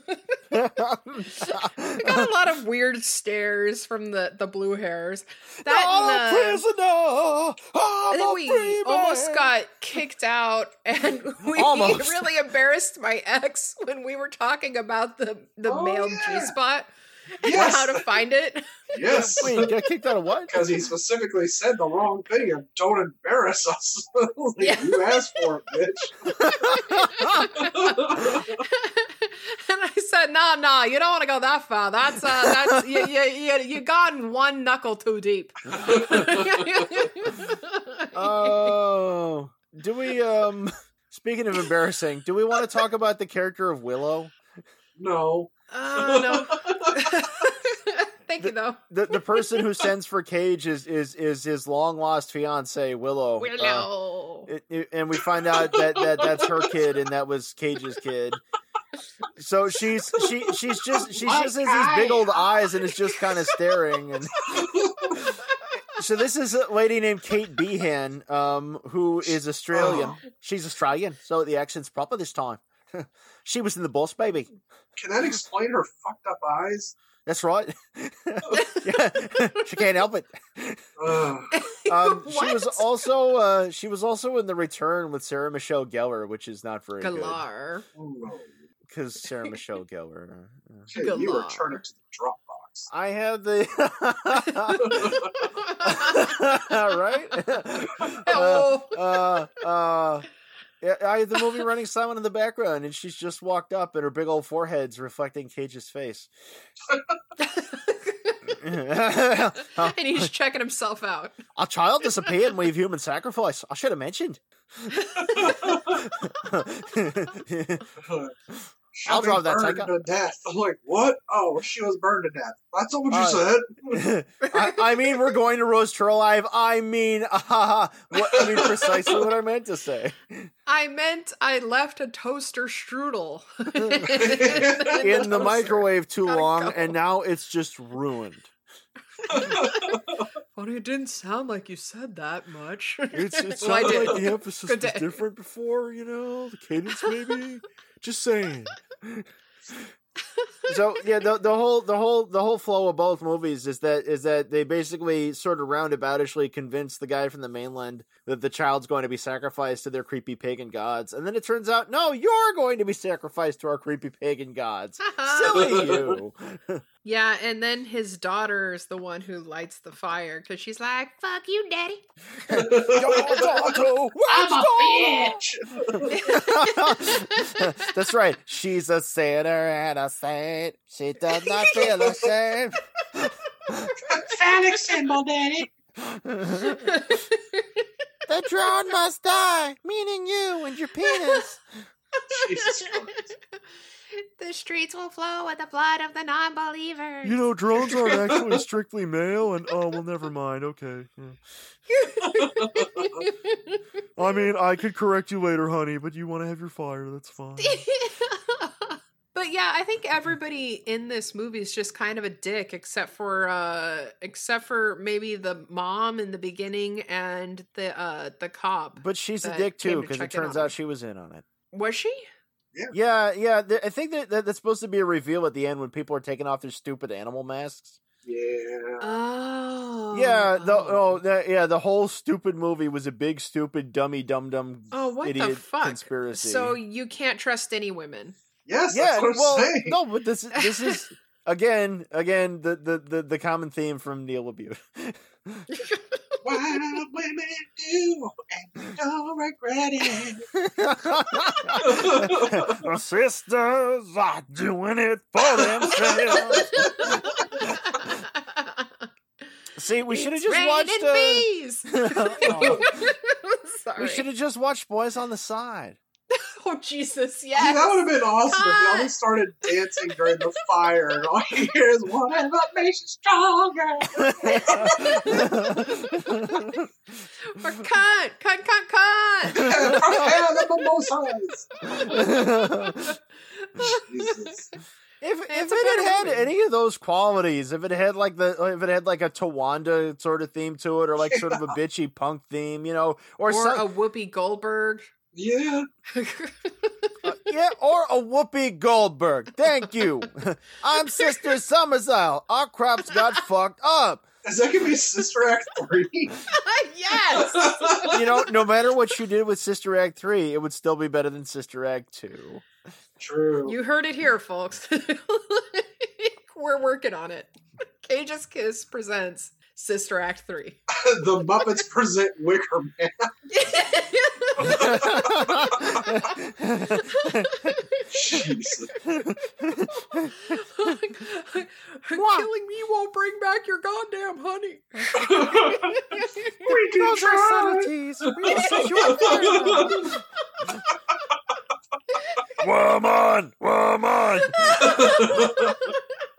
Speaker 3: we got a lot of weird stares from the, the blue hairs. That
Speaker 2: I'm a
Speaker 3: uh,
Speaker 2: prisoner.
Speaker 3: I think we almost got kicked out, and we
Speaker 2: Almost.
Speaker 3: really embarrassed my ex when we were talking about the the
Speaker 4: Oh,
Speaker 3: male
Speaker 4: yeah.
Speaker 3: G spot and
Speaker 4: Yes.
Speaker 3: how to find it.
Speaker 4: Yes.
Speaker 2: Wait, you got kicked out of what?
Speaker 4: Because he specifically said the wrong thing and don't embarrass us. Like,
Speaker 3: Yeah.
Speaker 4: You asked for it, bitch.
Speaker 3: and I said, "No, no, you don't want to go that far. That's uh, that's you, you, you, you gone one knuckle too deep."
Speaker 2: Oh, do we? Um, speaking of embarrassing, do we want to talk about the character of Willow?
Speaker 4: no.
Speaker 3: Uh, no. Thank you, though.
Speaker 2: The the person who sends for Cage is is is his long lost fiance Willow. Uh,
Speaker 3: Willow.
Speaker 2: it- it- and we find out that, that that's her kid and that was Cage's kid. So she's she she's just she just has these big old eyes and is just kind of staring and so this is a lady named Kate Beahan, um, who is Australian.
Speaker 4: Oh.
Speaker 2: She's Australian, so the accent's proper this time. she was in the Boss Baby.
Speaker 4: Can that explain her fucked up eyes?
Speaker 2: That's right. yeah, she can't help it. Um, she was also uh, she was also in the Return with Sarah Michelle Gellar, which is not very good
Speaker 3: Galar.
Speaker 4: Ooh.
Speaker 2: because Sarah Michelle Gellar. uh,
Speaker 4: Hey, you
Speaker 3: were
Speaker 4: return it to the Dropbox.
Speaker 2: I have the right. Uh, uh, yeah, I had the movie running silent in the background, and she's just walked up, and her big old forehead's reflecting Cage's face.
Speaker 3: and he's checking himself out.
Speaker 2: A child disappeared and we've human sacrifice. I should have mentioned.
Speaker 4: She'll
Speaker 2: I'll
Speaker 4: be
Speaker 2: drive that
Speaker 4: burned
Speaker 2: tank
Speaker 4: to death. I'm like, what? Oh, she was burned to death. That's not what you
Speaker 2: Uh,
Speaker 4: said.
Speaker 2: I, I mean, we're going to roast her alive. I mean, uh, what, I mean precisely what I meant to say.
Speaker 3: I meant I left a toaster strudel
Speaker 2: In the microwave too
Speaker 3: Gotta
Speaker 2: long,
Speaker 3: go.
Speaker 2: and now it's just ruined.
Speaker 3: Funny, it didn't sound like you said that much.
Speaker 2: It's it
Speaker 3: I
Speaker 2: sounded
Speaker 3: did.
Speaker 2: like the emphasis
Speaker 3: Good
Speaker 2: was
Speaker 3: day.
Speaker 2: different before, you know, the cadence maybe. Just saying. so yeah, the the whole the whole the whole flow of both movies is that is that they basically sort of roundaboutishly convince the guy from the mainland that the child's going to be sacrificed to their creepy pagan gods, and then it turns out no, you're going to be sacrificed to our creepy pagan gods. Silly you.
Speaker 3: Yeah, and then his daughter is the one who lights the fire because she's like, "Fuck you, daddy."
Speaker 4: I'm a bitch.
Speaker 2: That's right. She's a sinner and a saint. She does not feel ashamed.
Speaker 4: Phallic symbol, daddy.
Speaker 2: The drone must die, meaning you and your penis.
Speaker 4: Jesus Christ.
Speaker 3: the streets will flow with the blood of the non-believers.
Speaker 1: You know, drones aren't actually strictly male, and oh, well, never mind. Okay. yeah. I mean, I could correct you later, honey, but you want to have your fire. That's fine.
Speaker 3: but yeah, I think everybody in this movie is just kind of a dick, except for uh except for maybe the mom in the beginning and the uh the cop.
Speaker 2: But she's a dick
Speaker 3: came
Speaker 2: too,
Speaker 3: to
Speaker 2: because it turns
Speaker 3: on
Speaker 2: out
Speaker 3: him.
Speaker 2: she was in on it.
Speaker 3: Was she?
Speaker 2: Yeah, yeah. th- I think that, that that's supposed to be a reveal at the end when people are taking off their stupid animal masks.
Speaker 4: Yeah.
Speaker 3: Oh.
Speaker 2: Yeah, the oh, the, yeah, the whole stupid movie was a big stupid dummy dum dum
Speaker 3: Oh, what
Speaker 2: idiot
Speaker 3: the fuck?
Speaker 2: conspiracy.
Speaker 3: So you can't trust any women.
Speaker 4: Yes,
Speaker 2: yeah,
Speaker 4: that's what I'm
Speaker 2: well,
Speaker 4: saying.
Speaker 2: no, but this is this is again again the the the, the common theme from Neil LaBute.
Speaker 4: Wild women do, and don't regret it.
Speaker 2: The sisters are doing it for themselves. See, we should have just watched. Uh,
Speaker 3: bees. Sorry.
Speaker 2: we should have just watched Boys on the Side.
Speaker 3: Oh Jesus!
Speaker 4: Yeah, that would have been awesome if y'all just started dancing during the fire, and all you hear is "Whatever makes you stronger."
Speaker 3: Or cut, cut, cut, cut.
Speaker 4: Prepare the mimosas. Jesus.
Speaker 2: If if it had had any of those qualities, if it had like the if it had like a Tawanda sort of theme to it, or like sort of a bitchy punk theme, you know, or,
Speaker 3: Or
Speaker 2: some,
Speaker 3: a Whoopi Goldberg.
Speaker 4: Yeah.
Speaker 2: uh, yeah, or a Whoopi Goldberg. Thank you. I'm Sister Summersisle. Our crops got fucked up.
Speaker 4: Is that gonna be Sister Act three?
Speaker 3: yes.
Speaker 2: You know, no matter what you did with Sister Act three, it would still be better than Sister Act two.
Speaker 4: True.
Speaker 3: You heard it here, folks. We're working on it. Cage's Kiss presents Sister Act 3.
Speaker 4: the Muppets present Wicker Man. Jesus.
Speaker 3: Killing me won't bring back your goddamn honey.
Speaker 4: we can
Speaker 2: Those
Speaker 4: try.
Speaker 2: subtleties. Real sexual pheromones.
Speaker 1: Woman! Woman!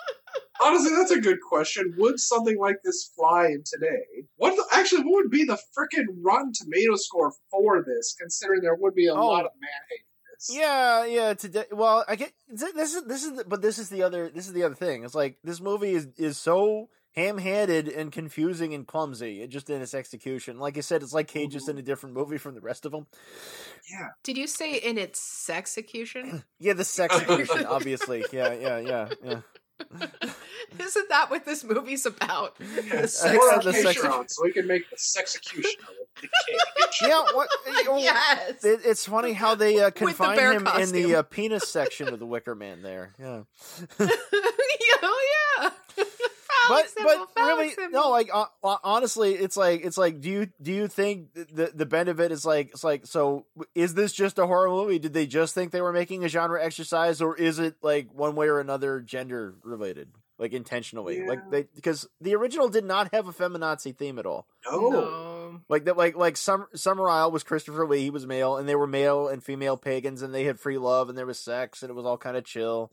Speaker 4: Honestly, that's a good question. Would something like this fly in today? What the, actually? What would be the freaking Rotten Tomato score for this? Considering there would be a
Speaker 2: Oh.
Speaker 4: lot of man hate this.
Speaker 2: Yeah, yeah. Today, well, I get this is this is, the, but this is the other this is the other thing. It's like this movie is is so ham-handed and confusing and clumsy, just in its execution. Like I said, it's like Cage is
Speaker 4: Mhm.
Speaker 2: in a different movie from the rest of them.
Speaker 4: Yeah.
Speaker 3: Did you say in its sex execution?
Speaker 2: Yeah, the sex execution, obviously. Yeah, yeah, yeah, yeah.
Speaker 3: Isn't that what this movie's about?
Speaker 4: Yeah,
Speaker 3: The
Speaker 2: I
Speaker 4: Pour
Speaker 2: said
Speaker 4: our
Speaker 2: the sex-
Speaker 4: so we can make the sexecution of it. The cage.
Speaker 2: Yeah, what? oh,
Speaker 3: yes.
Speaker 2: It, it's funny how they uh,
Speaker 3: the
Speaker 2: confine
Speaker 3: bear
Speaker 2: him in the uh, penis section of the Wicker Man. There, yeah.
Speaker 3: oh yeah.
Speaker 2: But
Speaker 3: symbol,
Speaker 2: but really
Speaker 3: symbol.
Speaker 2: no like uh, uh, honestly it's like it's like do you do you think the the bend of it is like it's like so is this just a horror movie did they just think they were making a genre exercise or is it like one way or another gender related like intentionally like they because the original did not have a feminazi theme at all
Speaker 4: No.
Speaker 3: No.
Speaker 2: like that like like Sum- Summerisle was Christopher Lee he was male and they were male and female pagans and they had free love and there was sex and it was all kind of chill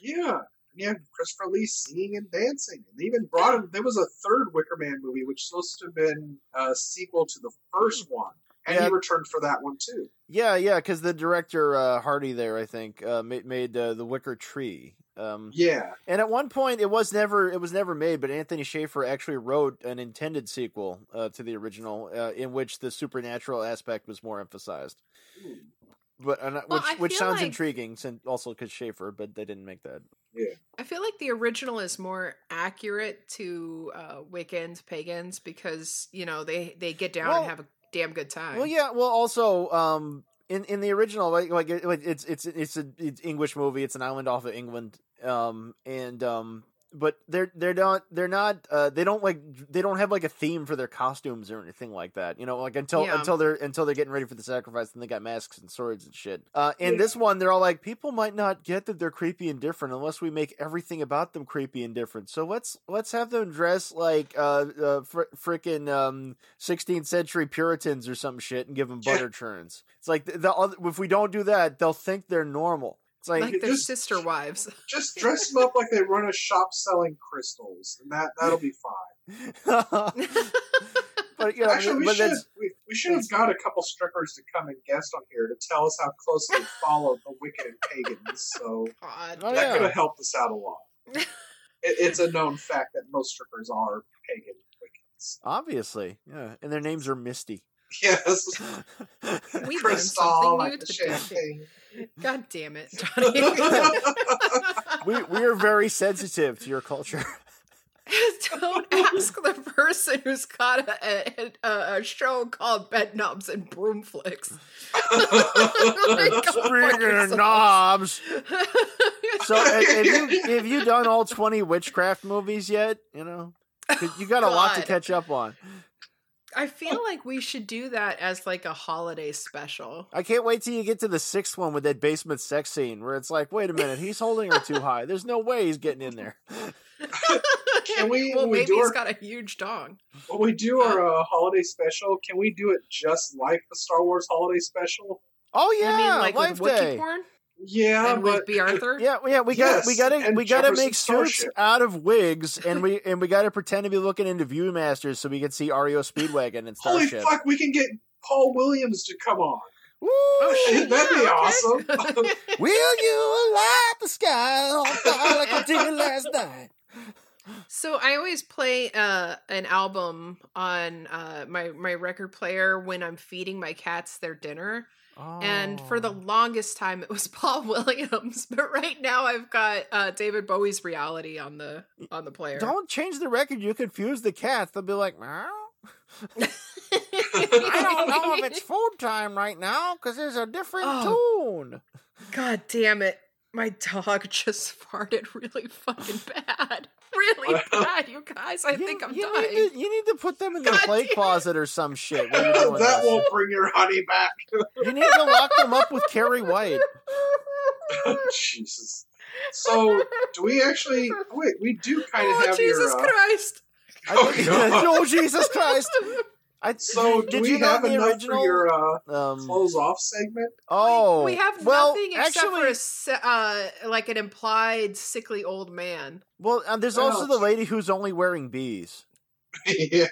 Speaker 4: Yeah. Yeah, Christopher Lee singing and dancing. And they even brought him. There was a third Wicker Man movie, which was supposed to have been a sequel to the first one. And
Speaker 2: Yeah.
Speaker 4: he returned for that one too.
Speaker 2: Yeah, yeah, because the director uh, Hardy there, I think, uh, made, made uh, the Wicker Tree. Um,
Speaker 4: Yeah.
Speaker 2: and at one point, it was never it was never made, but Anthony Shaffer actually wrote an intended sequel uh, to the original, uh, in which the supernatural aspect was more emphasized. But uh,
Speaker 3: Well,
Speaker 2: which
Speaker 3: I
Speaker 2: which sounds
Speaker 3: like-
Speaker 2: intriguing, since also because Shaffer, but they didn't make that.
Speaker 3: I feel like the original is more accurate to uh, Wiccans, pagans, because you know they they get down
Speaker 2: Well-
Speaker 3: and have a damn good time.
Speaker 2: Well, yeah. Well, also, um, in in the original, like like it, like, it's it's it's a it's English movie. It's an island off of England. Um, and um, but they're they're not they're not uh they don't like they don't have like a theme for their costumes or anything like that. You know, like until
Speaker 3: Yeah.
Speaker 2: until they're until they're getting ready for the sacrifice, and they got masks and swords and shit. Uh, in
Speaker 4: Yeah.
Speaker 2: this one, they're all like, people might not get that they're creepy and different unless we make everything about them creepy and different. So let's let's have them dress like uh, uh fr- freaking um 16th century Puritans or some shit and give them butter churns. It's like the, the other, if we don't do that, they'll think they're normal. It's like,
Speaker 3: like their
Speaker 4: just-
Speaker 3: sister wives.
Speaker 4: Just dress them up like they run a shop selling crystals, and that that'll be fine.
Speaker 2: but you know,
Speaker 4: Actually, we
Speaker 2: but
Speaker 4: should
Speaker 2: that's
Speaker 4: we, we should have got a couple strippers to come and guest on here to tell us how closely they followed the Wicked and Pagans. So
Speaker 3: God.
Speaker 2: Oh,
Speaker 4: that
Speaker 2: yeah.
Speaker 4: could have helped us out a lot. it, it's a known fact that most strippers are pagan Wiccans.
Speaker 2: obviously, yeah, and their names are Misty.
Speaker 4: Yes,
Speaker 3: We learned
Speaker 4: crystal
Speaker 3: something
Speaker 4: like
Speaker 3: new
Speaker 4: the
Speaker 3: today.
Speaker 4: Champagne.
Speaker 3: God damn it, Johnny.
Speaker 2: we we are very sensitive to your culture.
Speaker 3: Don't ask the person who's got a, a, a show called Bed Knobs and Broom Flicks.
Speaker 2: Speaking of knobs, so have, have you have you done all twenty witchcraft movies yet? You know, 'Cause you got a lot to catch up on.
Speaker 3: I feel like we should do that as like a holiday special.
Speaker 2: I can't wait till you get to the sixth one with that basement sex scene where it's like, wait a minute, he's holding her too high. There's no way he's getting in there.
Speaker 4: Can we-
Speaker 3: well,
Speaker 4: we
Speaker 3: maybe
Speaker 4: do
Speaker 3: he's
Speaker 4: our-
Speaker 3: got a huge dong.
Speaker 4: When we do our uh, holiday special, can we do it just like the Star Wars holiday special?
Speaker 2: Oh
Speaker 3: You
Speaker 2: yeah,
Speaker 3: mean like
Speaker 2: Life
Speaker 3: with Wookiee
Speaker 2: Day.
Speaker 3: porn
Speaker 4: Yeah,
Speaker 3: and
Speaker 4: but
Speaker 3: with Bea Arthur?
Speaker 2: Yeah, yeah, we got we got to we got to make suits out of wigs, and we and we got to pretend to be looking into Viewmasters so we can see REO Speedwagon and
Speaker 4: holy fuck, we can get Paul Williams to come on.
Speaker 2: Woo!
Speaker 3: Oh shit!
Speaker 4: That'd be
Speaker 3: yeah,
Speaker 4: awesome.
Speaker 3: okay.
Speaker 2: Will you light the sky on fire like I did last night?
Speaker 3: So I always play uh, an album on uh, my my record player when I'm feeding my cats their dinner, and for the
Speaker 2: Oh.
Speaker 3: longest time it was Paul Williams. But right now I've got uh, David Bowie's Reality on the on the player.
Speaker 2: don't change the record, you confuse the cats. They'll be like, meow. I don't know if it's food time right now because there's a different
Speaker 3: Oh.
Speaker 2: tune.
Speaker 3: God damn it! My dog just farted really fucking bad, really bad. You guys, I
Speaker 2: You-
Speaker 3: think I'm
Speaker 2: you
Speaker 3: dying.
Speaker 2: Need to, you need to put them in the
Speaker 3: God
Speaker 2: play closet or some shit. when you're doing
Speaker 4: that
Speaker 2: this.
Speaker 4: won't bring your honey back.
Speaker 2: You need to lock them up with Carrie White.
Speaker 4: Jesus. So, do we actually? Wait, we do kind of
Speaker 3: oh
Speaker 4: have
Speaker 3: Jesus
Speaker 4: your. Uh,
Speaker 3: Christ!
Speaker 2: I
Speaker 4: Oh,
Speaker 2: think-
Speaker 4: God.
Speaker 2: oh Jesus Christ! I,
Speaker 4: so, do
Speaker 2: did
Speaker 4: we
Speaker 2: you
Speaker 4: have
Speaker 2: the
Speaker 4: enough
Speaker 2: original?
Speaker 4: for your uh,
Speaker 2: um,
Speaker 4: close off segment?
Speaker 2: oh,
Speaker 3: we have
Speaker 2: well,
Speaker 3: nothing except
Speaker 2: actually,
Speaker 3: for a uh, like an implied sickly old man.
Speaker 2: well, uh, there's
Speaker 4: What
Speaker 2: also the lady who's only wearing bees.
Speaker 4: yeah.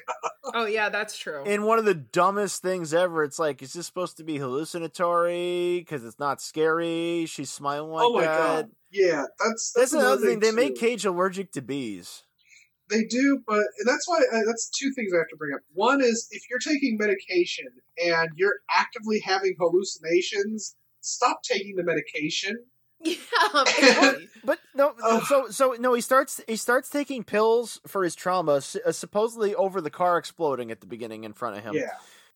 Speaker 3: Oh yeah, that's true.
Speaker 2: In one of the dumbest things ever, it's like, is this supposed to be hallucinatory? Because it's not scary. She's smiling like
Speaker 4: oh my
Speaker 2: that.
Speaker 4: god. Yeah, that's
Speaker 2: That's,
Speaker 4: that's,
Speaker 2: another thing. They make Cage allergic to bees.
Speaker 4: They do, but and that's why uh, that's two things I have to bring up. One is if you're taking medication and you're actively having hallucinations, stop taking the medication.
Speaker 3: Yeah,
Speaker 4: maybe.
Speaker 2: But no,
Speaker 4: Ugh.
Speaker 2: so so no, he starts he starts taking pills for his trauma, uh, supposedly over the car exploding at the beginning in front of him.
Speaker 4: Yeah,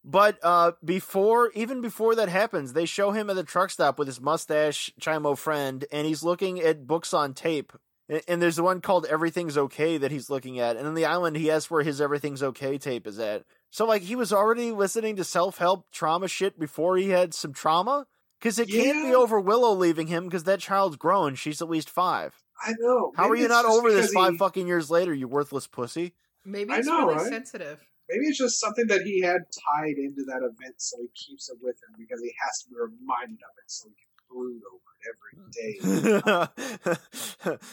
Speaker 2: But uh, before, even before that happens, they show him at the truck stop with his mustache Chimo friend, and he's looking at books on tape. A- And there's the one called "Everything's Okay" that he's looking at, and on the island, he asks where his "Everything's Okay" tape is at. So, like, he was already listening to self help trauma shit before he had some trauma, because it can't be over Willow leaving him, because that child's grown. She's at least five.
Speaker 4: I know.
Speaker 2: How
Speaker 4: Maybe
Speaker 2: are you not over this five
Speaker 4: he-
Speaker 2: fucking years later? You worthless pussy.
Speaker 3: maybe
Speaker 4: I
Speaker 3: it's
Speaker 4: know,
Speaker 3: really
Speaker 4: right?
Speaker 3: sensitive.
Speaker 4: Maybe it's just something that he had tied into that event, so he keeps it with him because he has to be reminded of it, so he can brood over it every mm. day.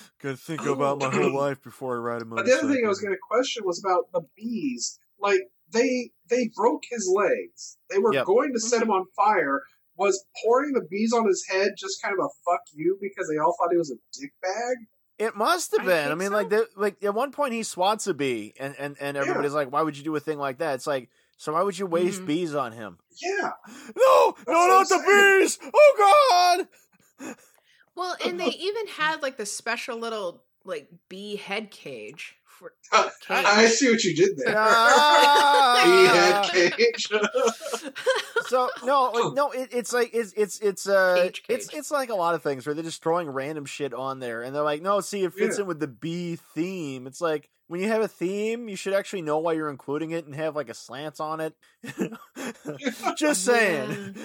Speaker 1: Gotta think oh, about my whole life before I ride a
Speaker 4: But the other thing I was going to question was about the bees. Like they they broke his legs. They were
Speaker 2: Yep.
Speaker 4: going to set mm-hmm. him on fire. Was pouring the bees on his head just kind of a fuck you because they all thought he was a dick bag?
Speaker 2: It must have been. I,
Speaker 3: think
Speaker 2: mean,
Speaker 3: so.
Speaker 2: like, like at one point he swats a bee, and and and everybody's like, "Why would you do a thing like that?" It's like, so why would you waste
Speaker 3: Mhm.
Speaker 2: bees on him?
Speaker 4: Yeah,
Speaker 1: No,
Speaker 4: That's
Speaker 1: no, not
Speaker 4: I'm
Speaker 1: the
Speaker 4: saying.
Speaker 1: bees! Oh God!
Speaker 3: Well, and they even had like the special little like bee head cage for
Speaker 4: I, I see what you did there.
Speaker 2: Ah!
Speaker 4: Bee head cage.
Speaker 2: so no, like, no, it, it's like it's it's it's uh,
Speaker 3: Cage,
Speaker 2: it's it's like a lot of things where they're just throwing random shit on there, and they're like, no, see, it fits
Speaker 4: Yeah.
Speaker 2: in with the bee theme. It's like when you have a theme, you should actually know why you're including it and have like a slant on it. just saying.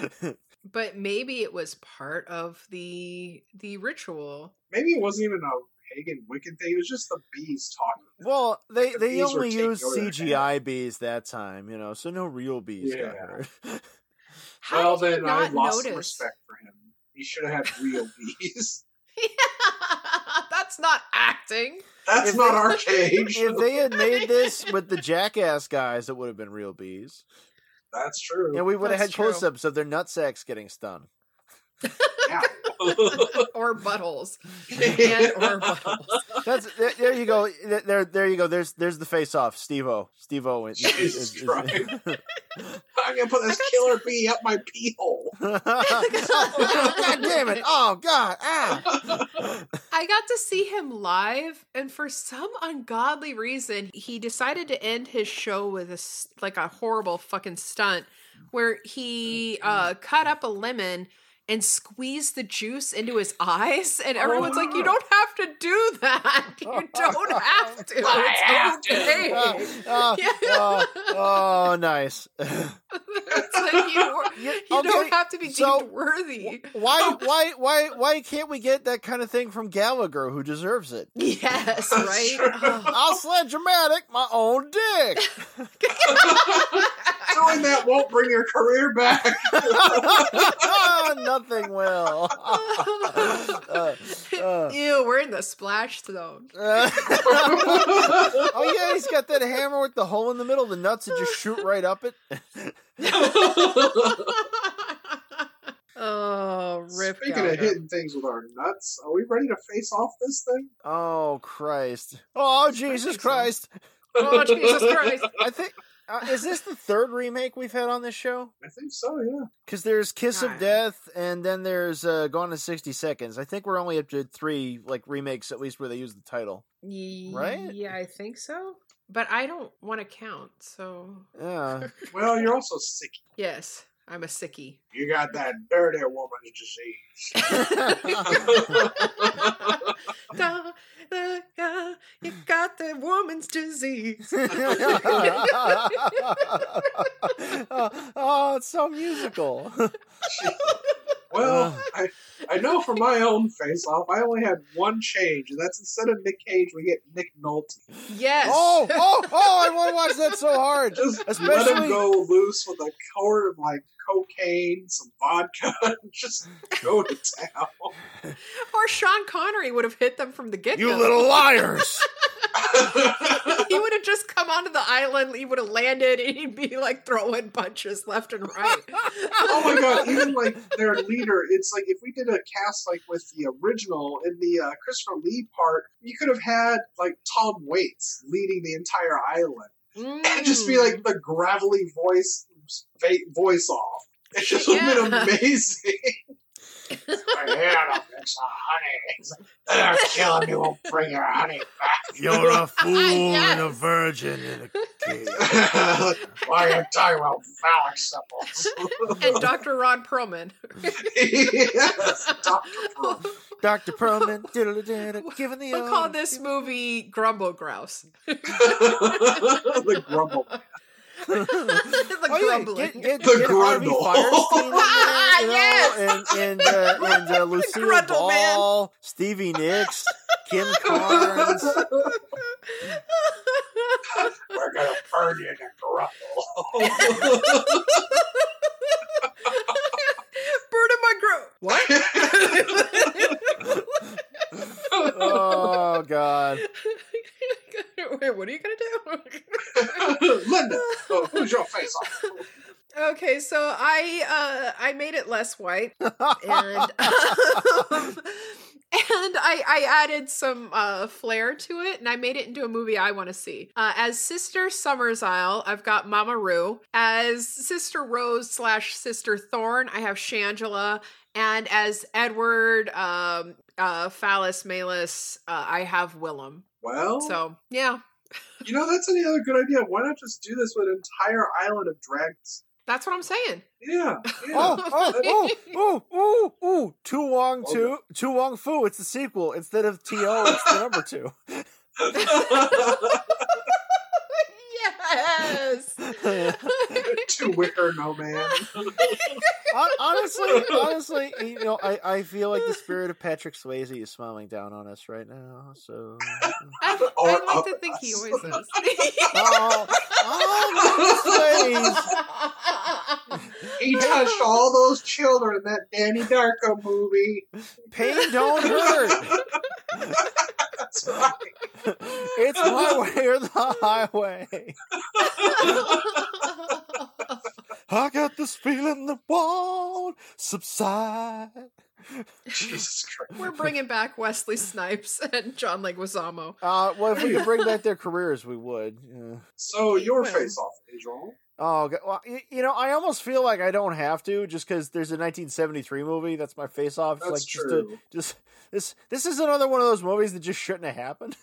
Speaker 3: but maybe it was part of the the ritual.
Speaker 4: Maybe it wasn't even a pagan wicked thing. It was just the bees talking.
Speaker 2: Well, they
Speaker 4: The
Speaker 2: they only
Speaker 4: taking
Speaker 2: used
Speaker 4: over
Speaker 2: CGI bees that time, you know, so no real bees got
Speaker 4: Yeah.
Speaker 2: hurt.
Speaker 3: How
Speaker 4: well,
Speaker 3: did
Speaker 4: then I
Speaker 3: not
Speaker 4: lost some
Speaker 3: notice?
Speaker 4: respect for him. He should have had real bees.
Speaker 3: That's not acting.
Speaker 4: That's
Speaker 2: If
Speaker 4: not
Speaker 2: they-
Speaker 4: our cage.
Speaker 2: if they had made this with the jackass guys, it would have been real bees.
Speaker 4: That's true.
Speaker 2: And we would have had close-ups of their nutsacks getting stung.
Speaker 4: Yeah.
Speaker 3: or buttholes. And or buttholes.
Speaker 2: That's there, there you go. There- There there you go. There's there's the face off. Steve-O. Steve Is, is, is,
Speaker 4: I'm gonna put this killer bee up my pee hole.
Speaker 2: oh, God damn it. Oh God. Ah.
Speaker 3: I got to see him live, and for some ungodly reason, he decided to end his show with a s- like a horrible fucking stunt where he uh, cut up a lemon and squeezed the juice into his eyes, and oh. everyone's like, "You don't have to do that. You don't have to. It's
Speaker 4: have to."
Speaker 3: okay."
Speaker 2: Oh,
Speaker 3: oh,
Speaker 2: oh, oh, nice.
Speaker 3: It's like you, you
Speaker 2: okay,
Speaker 3: don't have to be deemed
Speaker 2: so-
Speaker 3: worthy.
Speaker 2: Why why why why can't we get that kind of thing from Gallagher who deserves it?
Speaker 3: Yes,
Speaker 4: That's
Speaker 3: right.
Speaker 4: true.
Speaker 3: Oh.
Speaker 2: I'll Sledge-O-Matic my own dick.
Speaker 4: Doing that won't bring your career back.
Speaker 2: Nothing will. Uh, uh,
Speaker 3: Ew, we're in the splash zone.
Speaker 2: uh, oh yeah, he's got that hammer with the hole in the middle. The nuts that just shoot right up it.
Speaker 3: oh, rip.
Speaker 4: Speaking
Speaker 3: Gallagher.
Speaker 4: of hitting things with our nuts, are we ready to face off this thing?
Speaker 2: Oh Christ! Oh Jesus. Christ!
Speaker 3: Oh, Jesus Christ.
Speaker 2: I think uh, is this the third remake we've had on this show?
Speaker 4: I think so, yeah.
Speaker 2: Because there's Kiss of Death, and then there's uh, Gone in sixty seconds. I think we're only up to three like remakes at least where they use the title. Right?
Speaker 3: Yeah, I think so. But I don't want to count, so.
Speaker 2: Yeah.
Speaker 4: Well, you're also sick.
Speaker 3: Yes, I'm a sickie.
Speaker 4: You got that dirty woman's disease.
Speaker 3: Da, da, da, you got the woman's disease.
Speaker 2: oh, oh, it's so musical.
Speaker 4: Well,
Speaker 2: Uh.
Speaker 4: I, I know from my own face off, I only had one change, and that's instead of Nick Cage, we get Nick Nolte.
Speaker 3: Yes.
Speaker 2: oh, oh, oh! I want to watch that so hard.
Speaker 4: Just let
Speaker 2: Especially-
Speaker 4: him go loose with a quart of like cocaine, some vodka, and just go to town.
Speaker 3: Or Sean Connery would have hit them from the get go.
Speaker 2: You little liars!
Speaker 3: he would have just come onto the island. He would have landed, and he'd be like throwing punches left and right.
Speaker 4: oh my god! Even like their leader, it's like if we did a cast like with the original in the uh, Christopher Lee part, you could have had like Tom Waits leading the entire island. It'd just be like the gravelly voice va- voice off. It just would have been amazing. I had a mix honey. They're killing you. Won't bring your honey back.
Speaker 2: You're a fool and a virgin and a kid.
Speaker 4: Why are you talking about phallic symbols?
Speaker 3: and Dr. Ron Perlman.
Speaker 4: yes, Dr. Pearl.
Speaker 2: Dr. Perlman, diddle-diddle, giving the
Speaker 3: We'll call this movie Grumble Grouse.
Speaker 4: the grumble.
Speaker 3: The
Speaker 2: Oh, yeah, get, get,
Speaker 4: The
Speaker 2: get Harvey
Speaker 4: grundle.
Speaker 2: Fierstein there, you know,
Speaker 3: Yes!
Speaker 2: and and uh, and uh, Lucille
Speaker 3: grundle man.
Speaker 2: Ball, Stevie Nicks, Kim Carnes.
Speaker 4: We're gonna burn you to grumble.
Speaker 3: Bird of my gro. What?
Speaker 2: Oh God!
Speaker 3: Wait, what are you gonna do?
Speaker 4: Linda, oh, who's your face off?
Speaker 3: Okay, so I uh I made it less white and um, and I I added some uh flair to it and I made it into a movie I want to see. Uh as Sister Summersisle, I've got Mama Ru. As Sister Rose slash Sister Thorn, I have Shangela. And as Edward um uh Phallus Malus, uh, I have Willam.
Speaker 4: Well,
Speaker 3: So yeah,
Speaker 4: you know that's any other good idea. Why not just do this with an entire island of dragons?
Speaker 3: that's what I'm saying.
Speaker 4: Yeah, yeah.
Speaker 2: Oh, oh, oh, ooh, ooh, ooh! Tu Wong
Speaker 4: Oh,
Speaker 2: Tu Tu Wong Foo. It's the sequel instead of T O. It's the number two.
Speaker 3: yes.
Speaker 4: Two wicker no man.
Speaker 2: Honestly, honestly, you know, I, I feel like the spirit of Patrick Swayze is smiling down on us right now. So,
Speaker 3: I, I like
Speaker 4: uh,
Speaker 3: to think he always is.
Speaker 2: oh, oh, Swayze,
Speaker 4: He touched all those children in that Donnie Darko movie.
Speaker 2: pain don't hurt.
Speaker 4: That's right.
Speaker 2: It's my way or the highway. I got this feeling that won't subside.
Speaker 4: Jesus Christ.
Speaker 3: We're bringing back Wesley Snipes and John Leguizamo.
Speaker 2: Uh, well, if we could bring back their careers, we would. Yeah.
Speaker 4: So your face off, Adriel.
Speaker 2: Oh, Well, you know, I almost feel like I don't have to, just because there's a 1973 movie that's my face off.
Speaker 4: That's
Speaker 2: like just,
Speaker 4: true.
Speaker 2: just this. This is another one of those movies that just shouldn't have happened.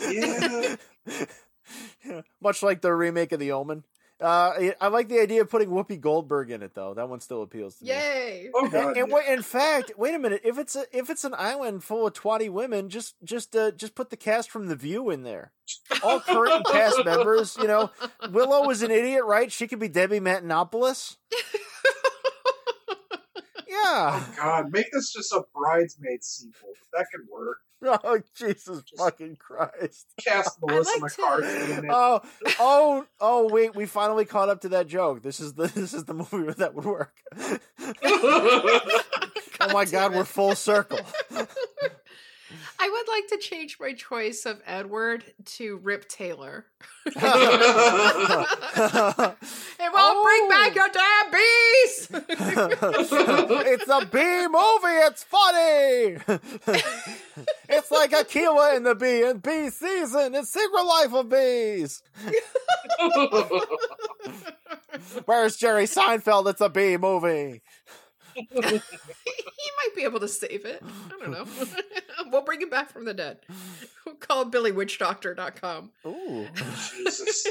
Speaker 4: Yeah.
Speaker 2: Yeah, Much like the remake of The Omen. Uh, I- I like the idea of putting Whoopi Goldberg in it, though. That one still appeals to me.
Speaker 3: Yay!
Speaker 4: Oh
Speaker 2: And,
Speaker 4: god.
Speaker 2: and wait, in fact, wait a minute. If it's a if it's an island full of twatty women, just just uh, just put the cast from The View in there. All current and past members. You know, Willow was an idiot, right? She could be Debbie Matenopoulos. Yeah.
Speaker 4: Oh god, make this just a bridesmaid sequel. That could work.
Speaker 2: Oh Jesus fucking Christ!
Speaker 4: Cast Melissa
Speaker 3: like
Speaker 4: McCarthy in it.
Speaker 2: Oh oh oh! Wait, we finally caught up to that joke. This is the this is the movie where that would work. Oh my God, we're full circle.
Speaker 3: I would like to change my choice of Edward to Rip Taylor. It won't bring back oh. your damn bees!
Speaker 2: it's a bee movie. It's funny. It's like Akeelah in the bee and bee season. It's Secret Life of Bees. Where's Jerry Seinfeld? It's a bee movie.
Speaker 3: he might be able to save it. I don't know. we'll bring him back from the dead. We'll call BillyWitchDoctor.com.
Speaker 2: Ooh.
Speaker 4: Jesus.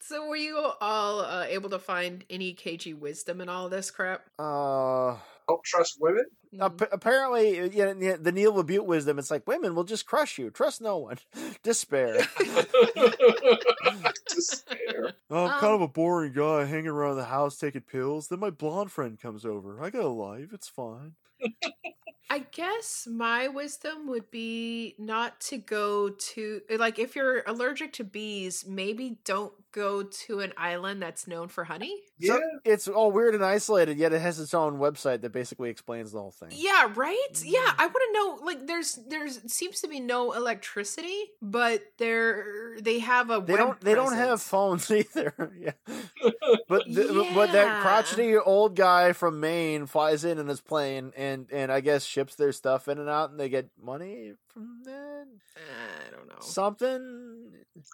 Speaker 3: So, were you all uh, able to find any KG wisdom in all this crap?
Speaker 2: Uh,
Speaker 4: Don't trust women.
Speaker 2: ap- apparently, uh, yeah, the, the Neil LaBute wisdom. It's like women will just crush you. Trust no one. Despair.
Speaker 4: Despair.
Speaker 1: Oh, I'm
Speaker 3: Um,
Speaker 1: kind of a boring guy hanging around the house taking pills. Then my blonde friend comes over. I got a life. It's fine.
Speaker 3: I guess my wisdom would be not to go to like if you're allergic to bees, maybe don't go to an island that's known for honey?
Speaker 4: Yeah,
Speaker 2: So it's all weird and isolated, yet it has its own website that basically explains the whole thing.
Speaker 3: Yeah, right? Yeah, mm. I want to know like there's there's seems to be no electricity, but they're they have a
Speaker 2: They
Speaker 3: web
Speaker 2: don't. They don't have phones either. yeah, but the, but that crotchety old guy from Maine flies in in his plane and and I guess ships their stuff in and out, and they get money from that.
Speaker 3: I don't know.
Speaker 2: Something.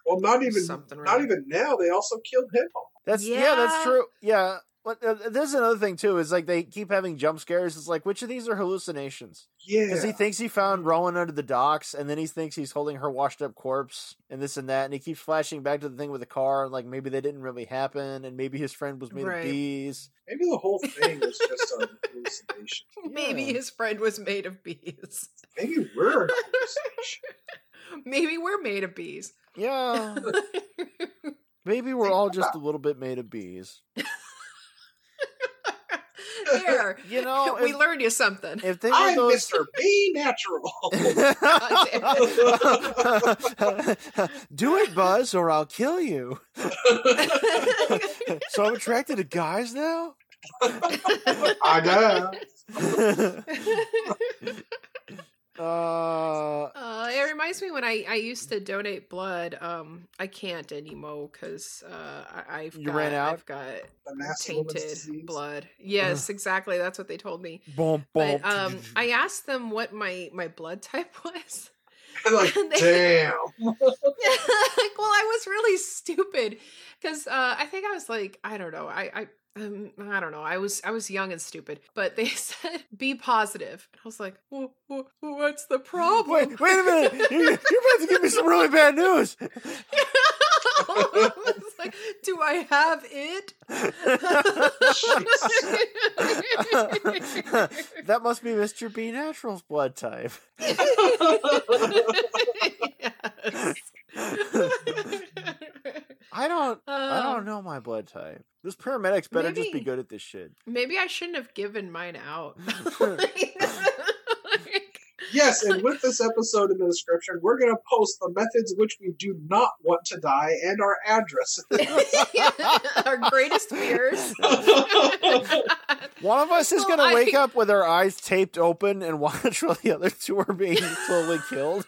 Speaker 4: well, not even
Speaker 3: Something
Speaker 4: not
Speaker 3: right.
Speaker 4: even now. They also killed him.
Speaker 2: That's yeah. that's true. Yeah. But uh, there's another thing too. Is like they keep having jump scares. It's like which of these are hallucinations?
Speaker 4: Yeah,
Speaker 2: Because he thinks he found Rowan under the docks, and then he thinks he's holding her washed up corpse, and this and that, and he keeps flashing back to the thing with the car, and like maybe they didn't really happen, and maybe his friend was made
Speaker 3: Right.
Speaker 2: of bees.
Speaker 4: maybe the whole thing was just a hallucination.
Speaker 3: Maybe
Speaker 2: Yeah.
Speaker 3: his friend was made of bees.
Speaker 4: Maybe we're an hallucination.
Speaker 3: Maybe we're made of bees.
Speaker 2: Yeah, maybe we're all just a little bit made of bees.
Speaker 3: There.
Speaker 2: You know,
Speaker 3: we
Speaker 2: if,
Speaker 3: learned you something.
Speaker 2: if they were
Speaker 4: I'm
Speaker 2: those.
Speaker 4: Mister Be Natural.
Speaker 2: Do it, Buzz, or I'll kill you. so I'm attracted to guys now.
Speaker 4: I guess.
Speaker 2: Uh,
Speaker 3: Uh, it reminds me when I, I used to donate blood. Um, I can't anymore because uh, I, I've
Speaker 2: You
Speaker 3: got,
Speaker 2: ran out?
Speaker 3: I've got
Speaker 4: The nasty woman's
Speaker 3: tainted blood. Yes, exactly. That's what they told me.
Speaker 2: boom, boom.
Speaker 3: But um, I asked them what my my blood type was.
Speaker 4: like,
Speaker 3: They-
Speaker 4: damn.
Speaker 3: well, I was really stupid because uh, I think I was like, I don't know, I, I, um, I don't know, I was, I was young and stupid. But they said be positive. I was like, "Wha- wha- what's the problem?
Speaker 2: Wait, wait a minute! You're, you're about to give me some really bad news.
Speaker 3: I was like, do I have it?
Speaker 2: that must be Mr. B Natural's blood type.
Speaker 3: Yes.
Speaker 2: I don't. I
Speaker 3: Um,
Speaker 2: don't know my blood type. Those paramedics better just be good at this shit.
Speaker 3: Maybe I shouldn't have given mine out.
Speaker 4: Yes, and with this episode in the description, we're going to post the methods which we do not want to die and our address.
Speaker 3: Our greatest fears.
Speaker 2: One of us is
Speaker 3: Well,
Speaker 2: gonna
Speaker 3: I-
Speaker 2: wake up with our eyes taped open and watch while the other two are being slowly killed.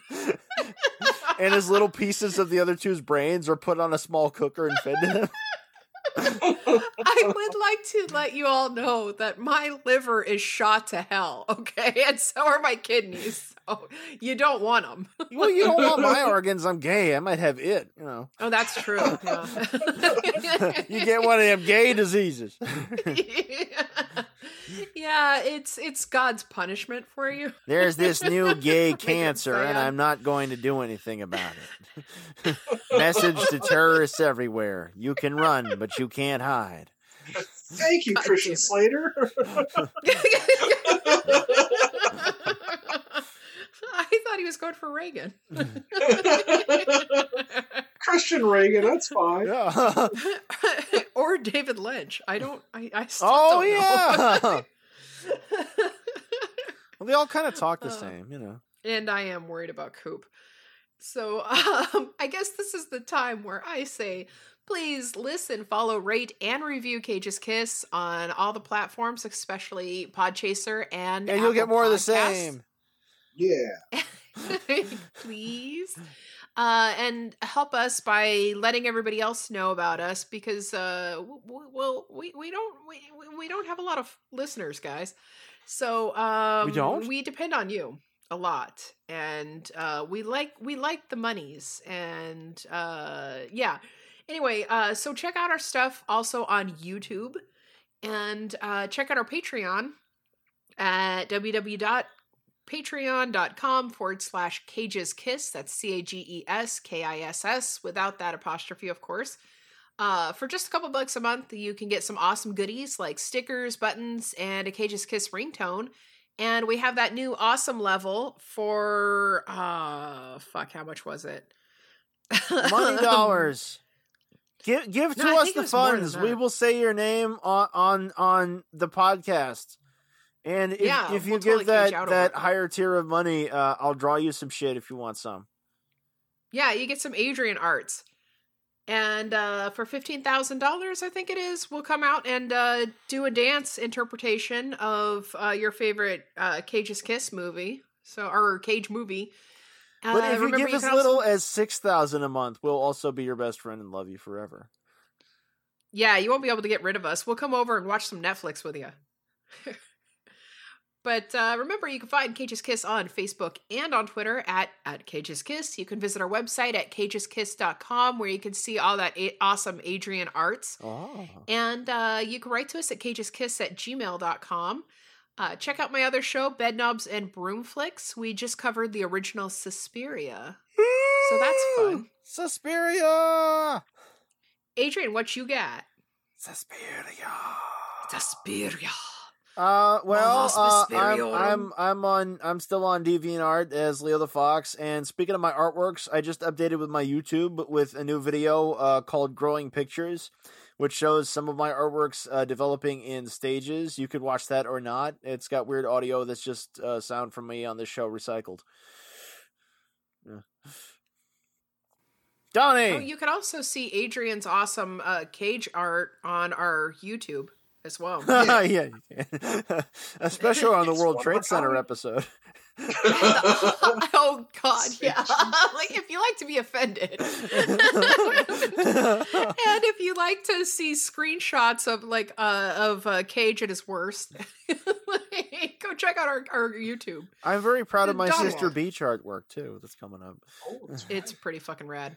Speaker 2: And his little pieces of the other two's brains are put on a small cooker and fed to him.
Speaker 3: I would like to let you all know that my liver is shot to hell, okay? And so are my kidneys. So you don't want them.
Speaker 2: Well, you don't want my organs. I'm gay. I might have it. You know,
Speaker 3: Oh, that's true. Yeah.
Speaker 2: you get one of them gay diseases.
Speaker 3: yeah, it's it's God's punishment for you.
Speaker 2: There's this new gay cancer, and. I'm not going to do anything about it. Message to terrorists everywhere: You can run, but you can't hide.
Speaker 4: Thank you,
Speaker 3: God
Speaker 4: Christian. Slater.
Speaker 3: I thought he was going for Reagan.
Speaker 4: Christian Reagan, that's fine.
Speaker 2: Yeah.
Speaker 3: or David Lynch. I don't. I, I still
Speaker 2: oh
Speaker 3: don't
Speaker 2: yeah.
Speaker 3: know.
Speaker 2: well, they all kind of talk the
Speaker 3: Uh,
Speaker 2: same, you know.
Speaker 3: and I am worried about Coop. So um, I guess this is the time where I say, please listen, follow, rate, and review Cage's Kiss on all the platforms, especially Podchaser and
Speaker 2: And you'll get
Speaker 3: Apple
Speaker 2: more of the same.
Speaker 4: Yeah.
Speaker 3: please uh and help us by letting everybody else know about us because uh w- well we we don't we, we- we don't have a lot of listeners guys so um
Speaker 2: don't?
Speaker 3: we depend on you a lot and uh we like we like the monies and uh yeah anyway uh so check out our stuff also on youtube and uh check out our patreon at www patreon.com forward slash cages kiss that's c-a-g-e-s k-i-s-s without that apostrophe of course uh, for just a couple bucks a month you can get some awesome goodies like stickers buttons and a cages kiss ringtone and we have that new awesome level for uh fuck how much was it
Speaker 2: Money dollars. Give give to
Speaker 3: No,
Speaker 2: us the
Speaker 3: was more than
Speaker 2: funds. We will say your name on on on the podcast. And if,
Speaker 3: Yeah,
Speaker 2: if you
Speaker 3: we'll
Speaker 2: give
Speaker 3: totally
Speaker 2: that that higher tier of money, uh, I'll draw you some shit if you want some.
Speaker 3: yeah you get some adrian arts And uh, for fifteen thousand dollars, I think it is, we'll come out and uh, do a dance interpretation of uh, your favorite uh, Cage's Kiss movie. So, or Cage movie.
Speaker 2: But
Speaker 3: Uh,
Speaker 2: if you give as
Speaker 3: can also-
Speaker 2: little as six thousand a month, we'll also be your best friend and love you forever.
Speaker 3: Yeah, you won't be able to get rid of us. We'll come over and watch some Netflix with you. but uh, remember, you can find Cage's Kiss on Facebook and on Twitter at, at Cage's Kiss. You can visit our website at cageskiss.com where you can see all that a- awesome Adrian arts.
Speaker 2: Oh,
Speaker 3: And uh, you can write to us at cageskiss at gmail.com. Uh, check out my other show, Bedknobs and Broomflicks. We just covered the original Suspiria. So that's fun.
Speaker 2: Suspiria,
Speaker 3: Adrian, what you got?
Speaker 2: Suspiria.
Speaker 3: Suspiria.
Speaker 2: Uh, well, uh, I'm,
Speaker 3: Mysterium.
Speaker 2: I'm I'm on I'm still on DeviantArt as Leo the Fox. And speaking of my artworks, I just updated with my YouTube with a new video uh, called "Growing Pictures," which shows some of my artworks uh, developing in stages. You could watch that or not. It's got weird audio that's just uh, sound from me on this show recycled. Yeah. Donnie,
Speaker 3: Oh, you could also see Adrian's awesome uh, cage art on our YouTube as well.
Speaker 2: yeah, you can. especially on the World Trade Center
Speaker 4: kind.
Speaker 2: episode.
Speaker 3: oh God, yeah. Like if you like to be offended, and if you like to see screenshots of like uh of uh, Cage at his worst, go check out our, our YouTube.
Speaker 2: I'm very proud of my
Speaker 3: Donald.
Speaker 2: sister Beech artwork too. That's coming up.
Speaker 4: Oh, that's
Speaker 3: It's pretty fucking rad.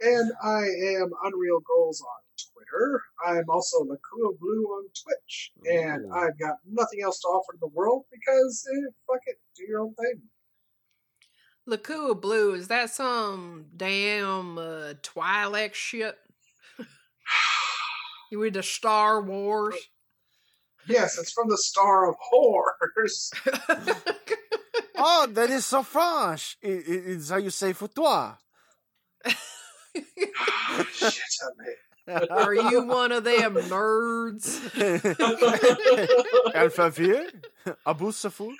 Speaker 4: And I am Unreal Goals on Twitter. I'm also Lakua Blue on Twitch. And
Speaker 2: Ooh.
Speaker 4: I've got nothing else to offer to the world because, eh, fuck it, do your own thing.
Speaker 3: Lakua Blue is that some damn uh, Twi'lek shit? you with the Star Wars?
Speaker 4: Yes, it's from the Star of Horrors.
Speaker 2: oh, that is so French. It, it, it's how you say for toi.
Speaker 4: Shit on me.
Speaker 3: Are you one of them nerds?
Speaker 2: Alphaville? Abu Safu?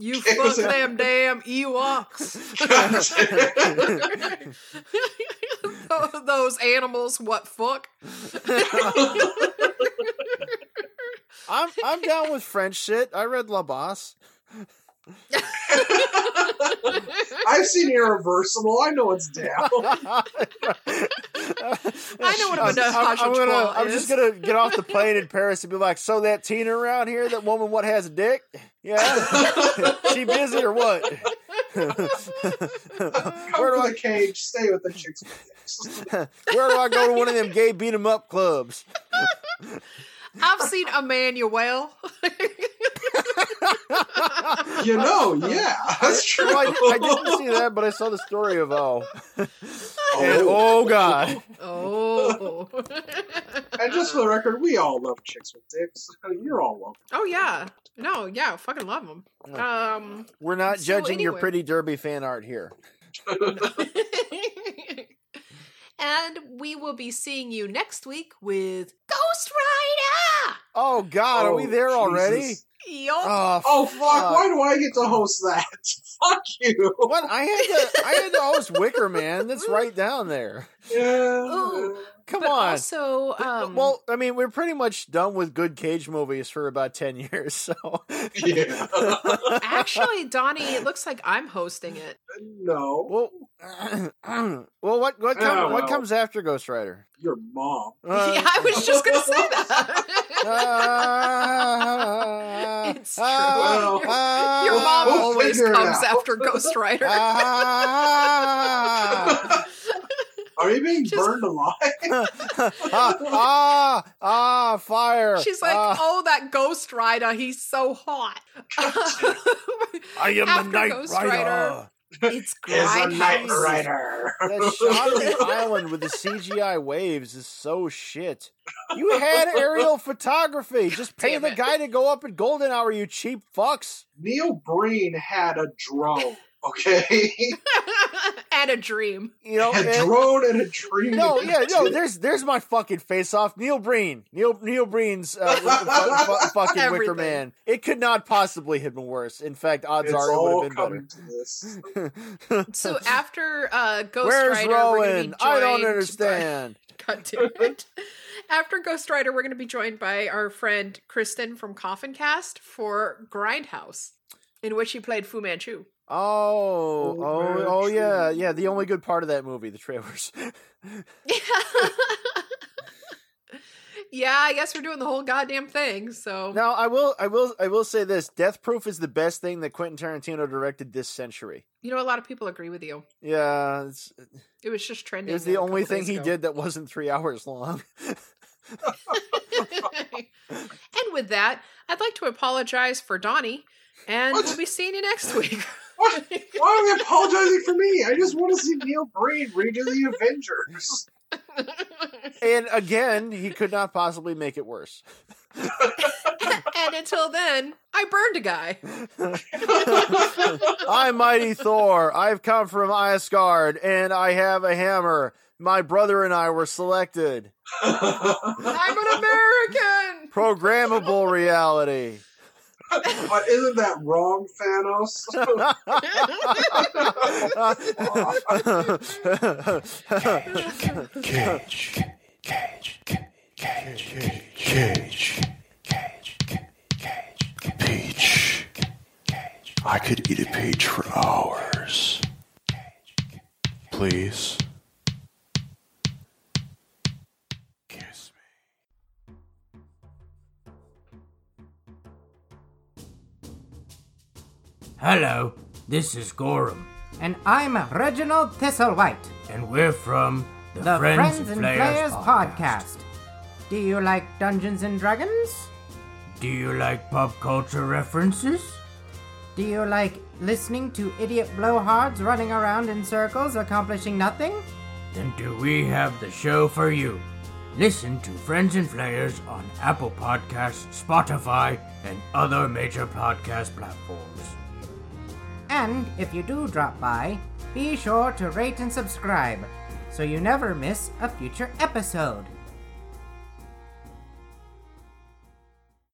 Speaker 3: You fuck them damn Ewoks. Those animals, what fuck?
Speaker 2: I'm I'm down with French shit. I read La Bosse.
Speaker 4: I've seen Irreversible. I know it's down.
Speaker 3: I know what a
Speaker 2: I'm-
Speaker 3: menage
Speaker 2: I'm, I'm gonna,
Speaker 3: trois
Speaker 2: I'm just gonna get off the plane in Paris and be like, so that Tina around here, that woman what has a dick? Yeah? she busy or what?
Speaker 4: Come
Speaker 2: Where do I
Speaker 4: the cage. Stay with the chicks.
Speaker 2: where do I go to one of them gay beat 'em up clubs?
Speaker 3: I've seen Emmanuelle.
Speaker 4: You know, yeah, that's true.
Speaker 2: Well, I, I didn't see that, but I saw the story of O. And oh god.
Speaker 3: oh.
Speaker 4: And just for the record, we all love chicks with dicks. You're all welcome.
Speaker 3: oh yeah. No, yeah, fucking love them. Um
Speaker 2: We're not
Speaker 3: So
Speaker 2: judging your pretty derby fan art here.
Speaker 3: and we will be seeing you next week with Ghost Rider.
Speaker 2: Oh god, are we
Speaker 4: Oh,
Speaker 2: there already?
Speaker 4: Jesus.
Speaker 3: Yup.
Speaker 2: Oh,
Speaker 4: Oh fuck! Why do I get to host that? fuck you.
Speaker 2: What? I had to I had to host Wicker Man. That's right down there.
Speaker 4: Yeah.
Speaker 3: Ooh.
Speaker 2: Come
Speaker 3: but
Speaker 2: on.
Speaker 3: also, um,
Speaker 2: well, I mean, we're pretty much done with good cage movies for about ten years. So,
Speaker 4: Yeah.
Speaker 3: actually, Donnie, it looks like I'm hosting it.
Speaker 4: no.
Speaker 2: well, well, what what, come, what comes after Ghost Rider?
Speaker 4: Your mom.
Speaker 2: Uh,
Speaker 3: yeah, I was just gonna say that. It's true.
Speaker 2: ah,
Speaker 4: Your-
Speaker 2: ah,
Speaker 3: Your mom
Speaker 4: We'll
Speaker 3: always comes after Ghost Rider.
Speaker 4: Are you being
Speaker 3: Just-
Speaker 4: burned alive?
Speaker 2: ah, ah, ah, fire.
Speaker 3: She's like,
Speaker 2: Ah,
Speaker 3: "Oh, that Ghost Rider, he's so hot."
Speaker 2: I am
Speaker 3: after
Speaker 2: the Night
Speaker 3: Ghost
Speaker 2: Rider.
Speaker 3: Rider. it's
Speaker 4: Is a night rider.
Speaker 2: That shot of the island with the CGI waves is so shit. You had aerial photography. Just pay
Speaker 3: Damn
Speaker 2: the
Speaker 3: it.
Speaker 2: guy to go up at golden hour, you cheap fucks.
Speaker 4: Neil Breen had a drone. Okay,
Speaker 3: and a dream.
Speaker 2: You know,
Speaker 4: a
Speaker 2: and-
Speaker 4: drone and a dream.
Speaker 2: no, yeah, no. There's there's my fucking face off. Neil Breen, Neil Neil Breen's uh, fu- fu- fucking Wicker Man. It could not possibly have been worse. In fact, odds
Speaker 4: It's
Speaker 2: are it would have been better.
Speaker 3: So after uh, Ghost
Speaker 2: Where's
Speaker 3: Rider, we're be
Speaker 2: Rowan? I don't
Speaker 3: joined by-
Speaker 2: understand.
Speaker 3: God damn it. After Ghost Rider, we're going to be joined by our friend Kristen from Coffin Cast for Grindhouse, in which he played Fu Manchu.
Speaker 2: Oh,
Speaker 4: oh,
Speaker 2: Oh,
Speaker 4: oh,
Speaker 2: oh, yeah, yeah. The only good part of that movie, the trailers.
Speaker 3: yeah, I guess we're doing the whole goddamn thing. So
Speaker 2: now, I will, I will, I will say this: Death Proof is the best thing that Quentin Tarantino directed this century.
Speaker 3: you know, a lot of people agree with you.
Speaker 2: Yeah, it's, uh,
Speaker 3: It was just trending.
Speaker 2: it was the only thing he
Speaker 3: ago.
Speaker 2: did that wasn't three hours long.
Speaker 3: and with that, I'd like to apologize for Donnie, and
Speaker 4: What?
Speaker 3: we'll be seeing you next week.
Speaker 4: What? Why are we apologizing for me? I just want to see Neil Breen redo the Avengers.
Speaker 2: and again, he could not possibly make it worse.
Speaker 3: and until then, I burned a guy.
Speaker 2: I'm Mighty Thor. I've come from Asgard, and I have a hammer. My brother and I were selected.
Speaker 3: I'm an American.
Speaker 2: Programmable reality.
Speaker 4: but isn't that wrong, Thanos?
Speaker 5: Cage. Cage. Cage. Cage. Cage. Cage. Peach. I could eat a peach for hours. Please.
Speaker 6: Hello, this is Gorham,
Speaker 7: And I'm Reginald Thistlewhite,
Speaker 6: and we're from the,
Speaker 7: the
Speaker 6: Friends, and Players,
Speaker 7: Players
Speaker 6: podcast.
Speaker 7: podcast. Do you like Dungeons and Dragons?
Speaker 6: Do you like pop culture references?
Speaker 7: Do you like listening to idiot blowhards running around in circles accomplishing nothing?
Speaker 6: Then do we have the show for you? Listen to Friends and Players on Apple Podcasts, Spotify, and other major podcast platforms.
Speaker 7: And if you do drop by, be sure to rate and subscribe so you never miss a future episode.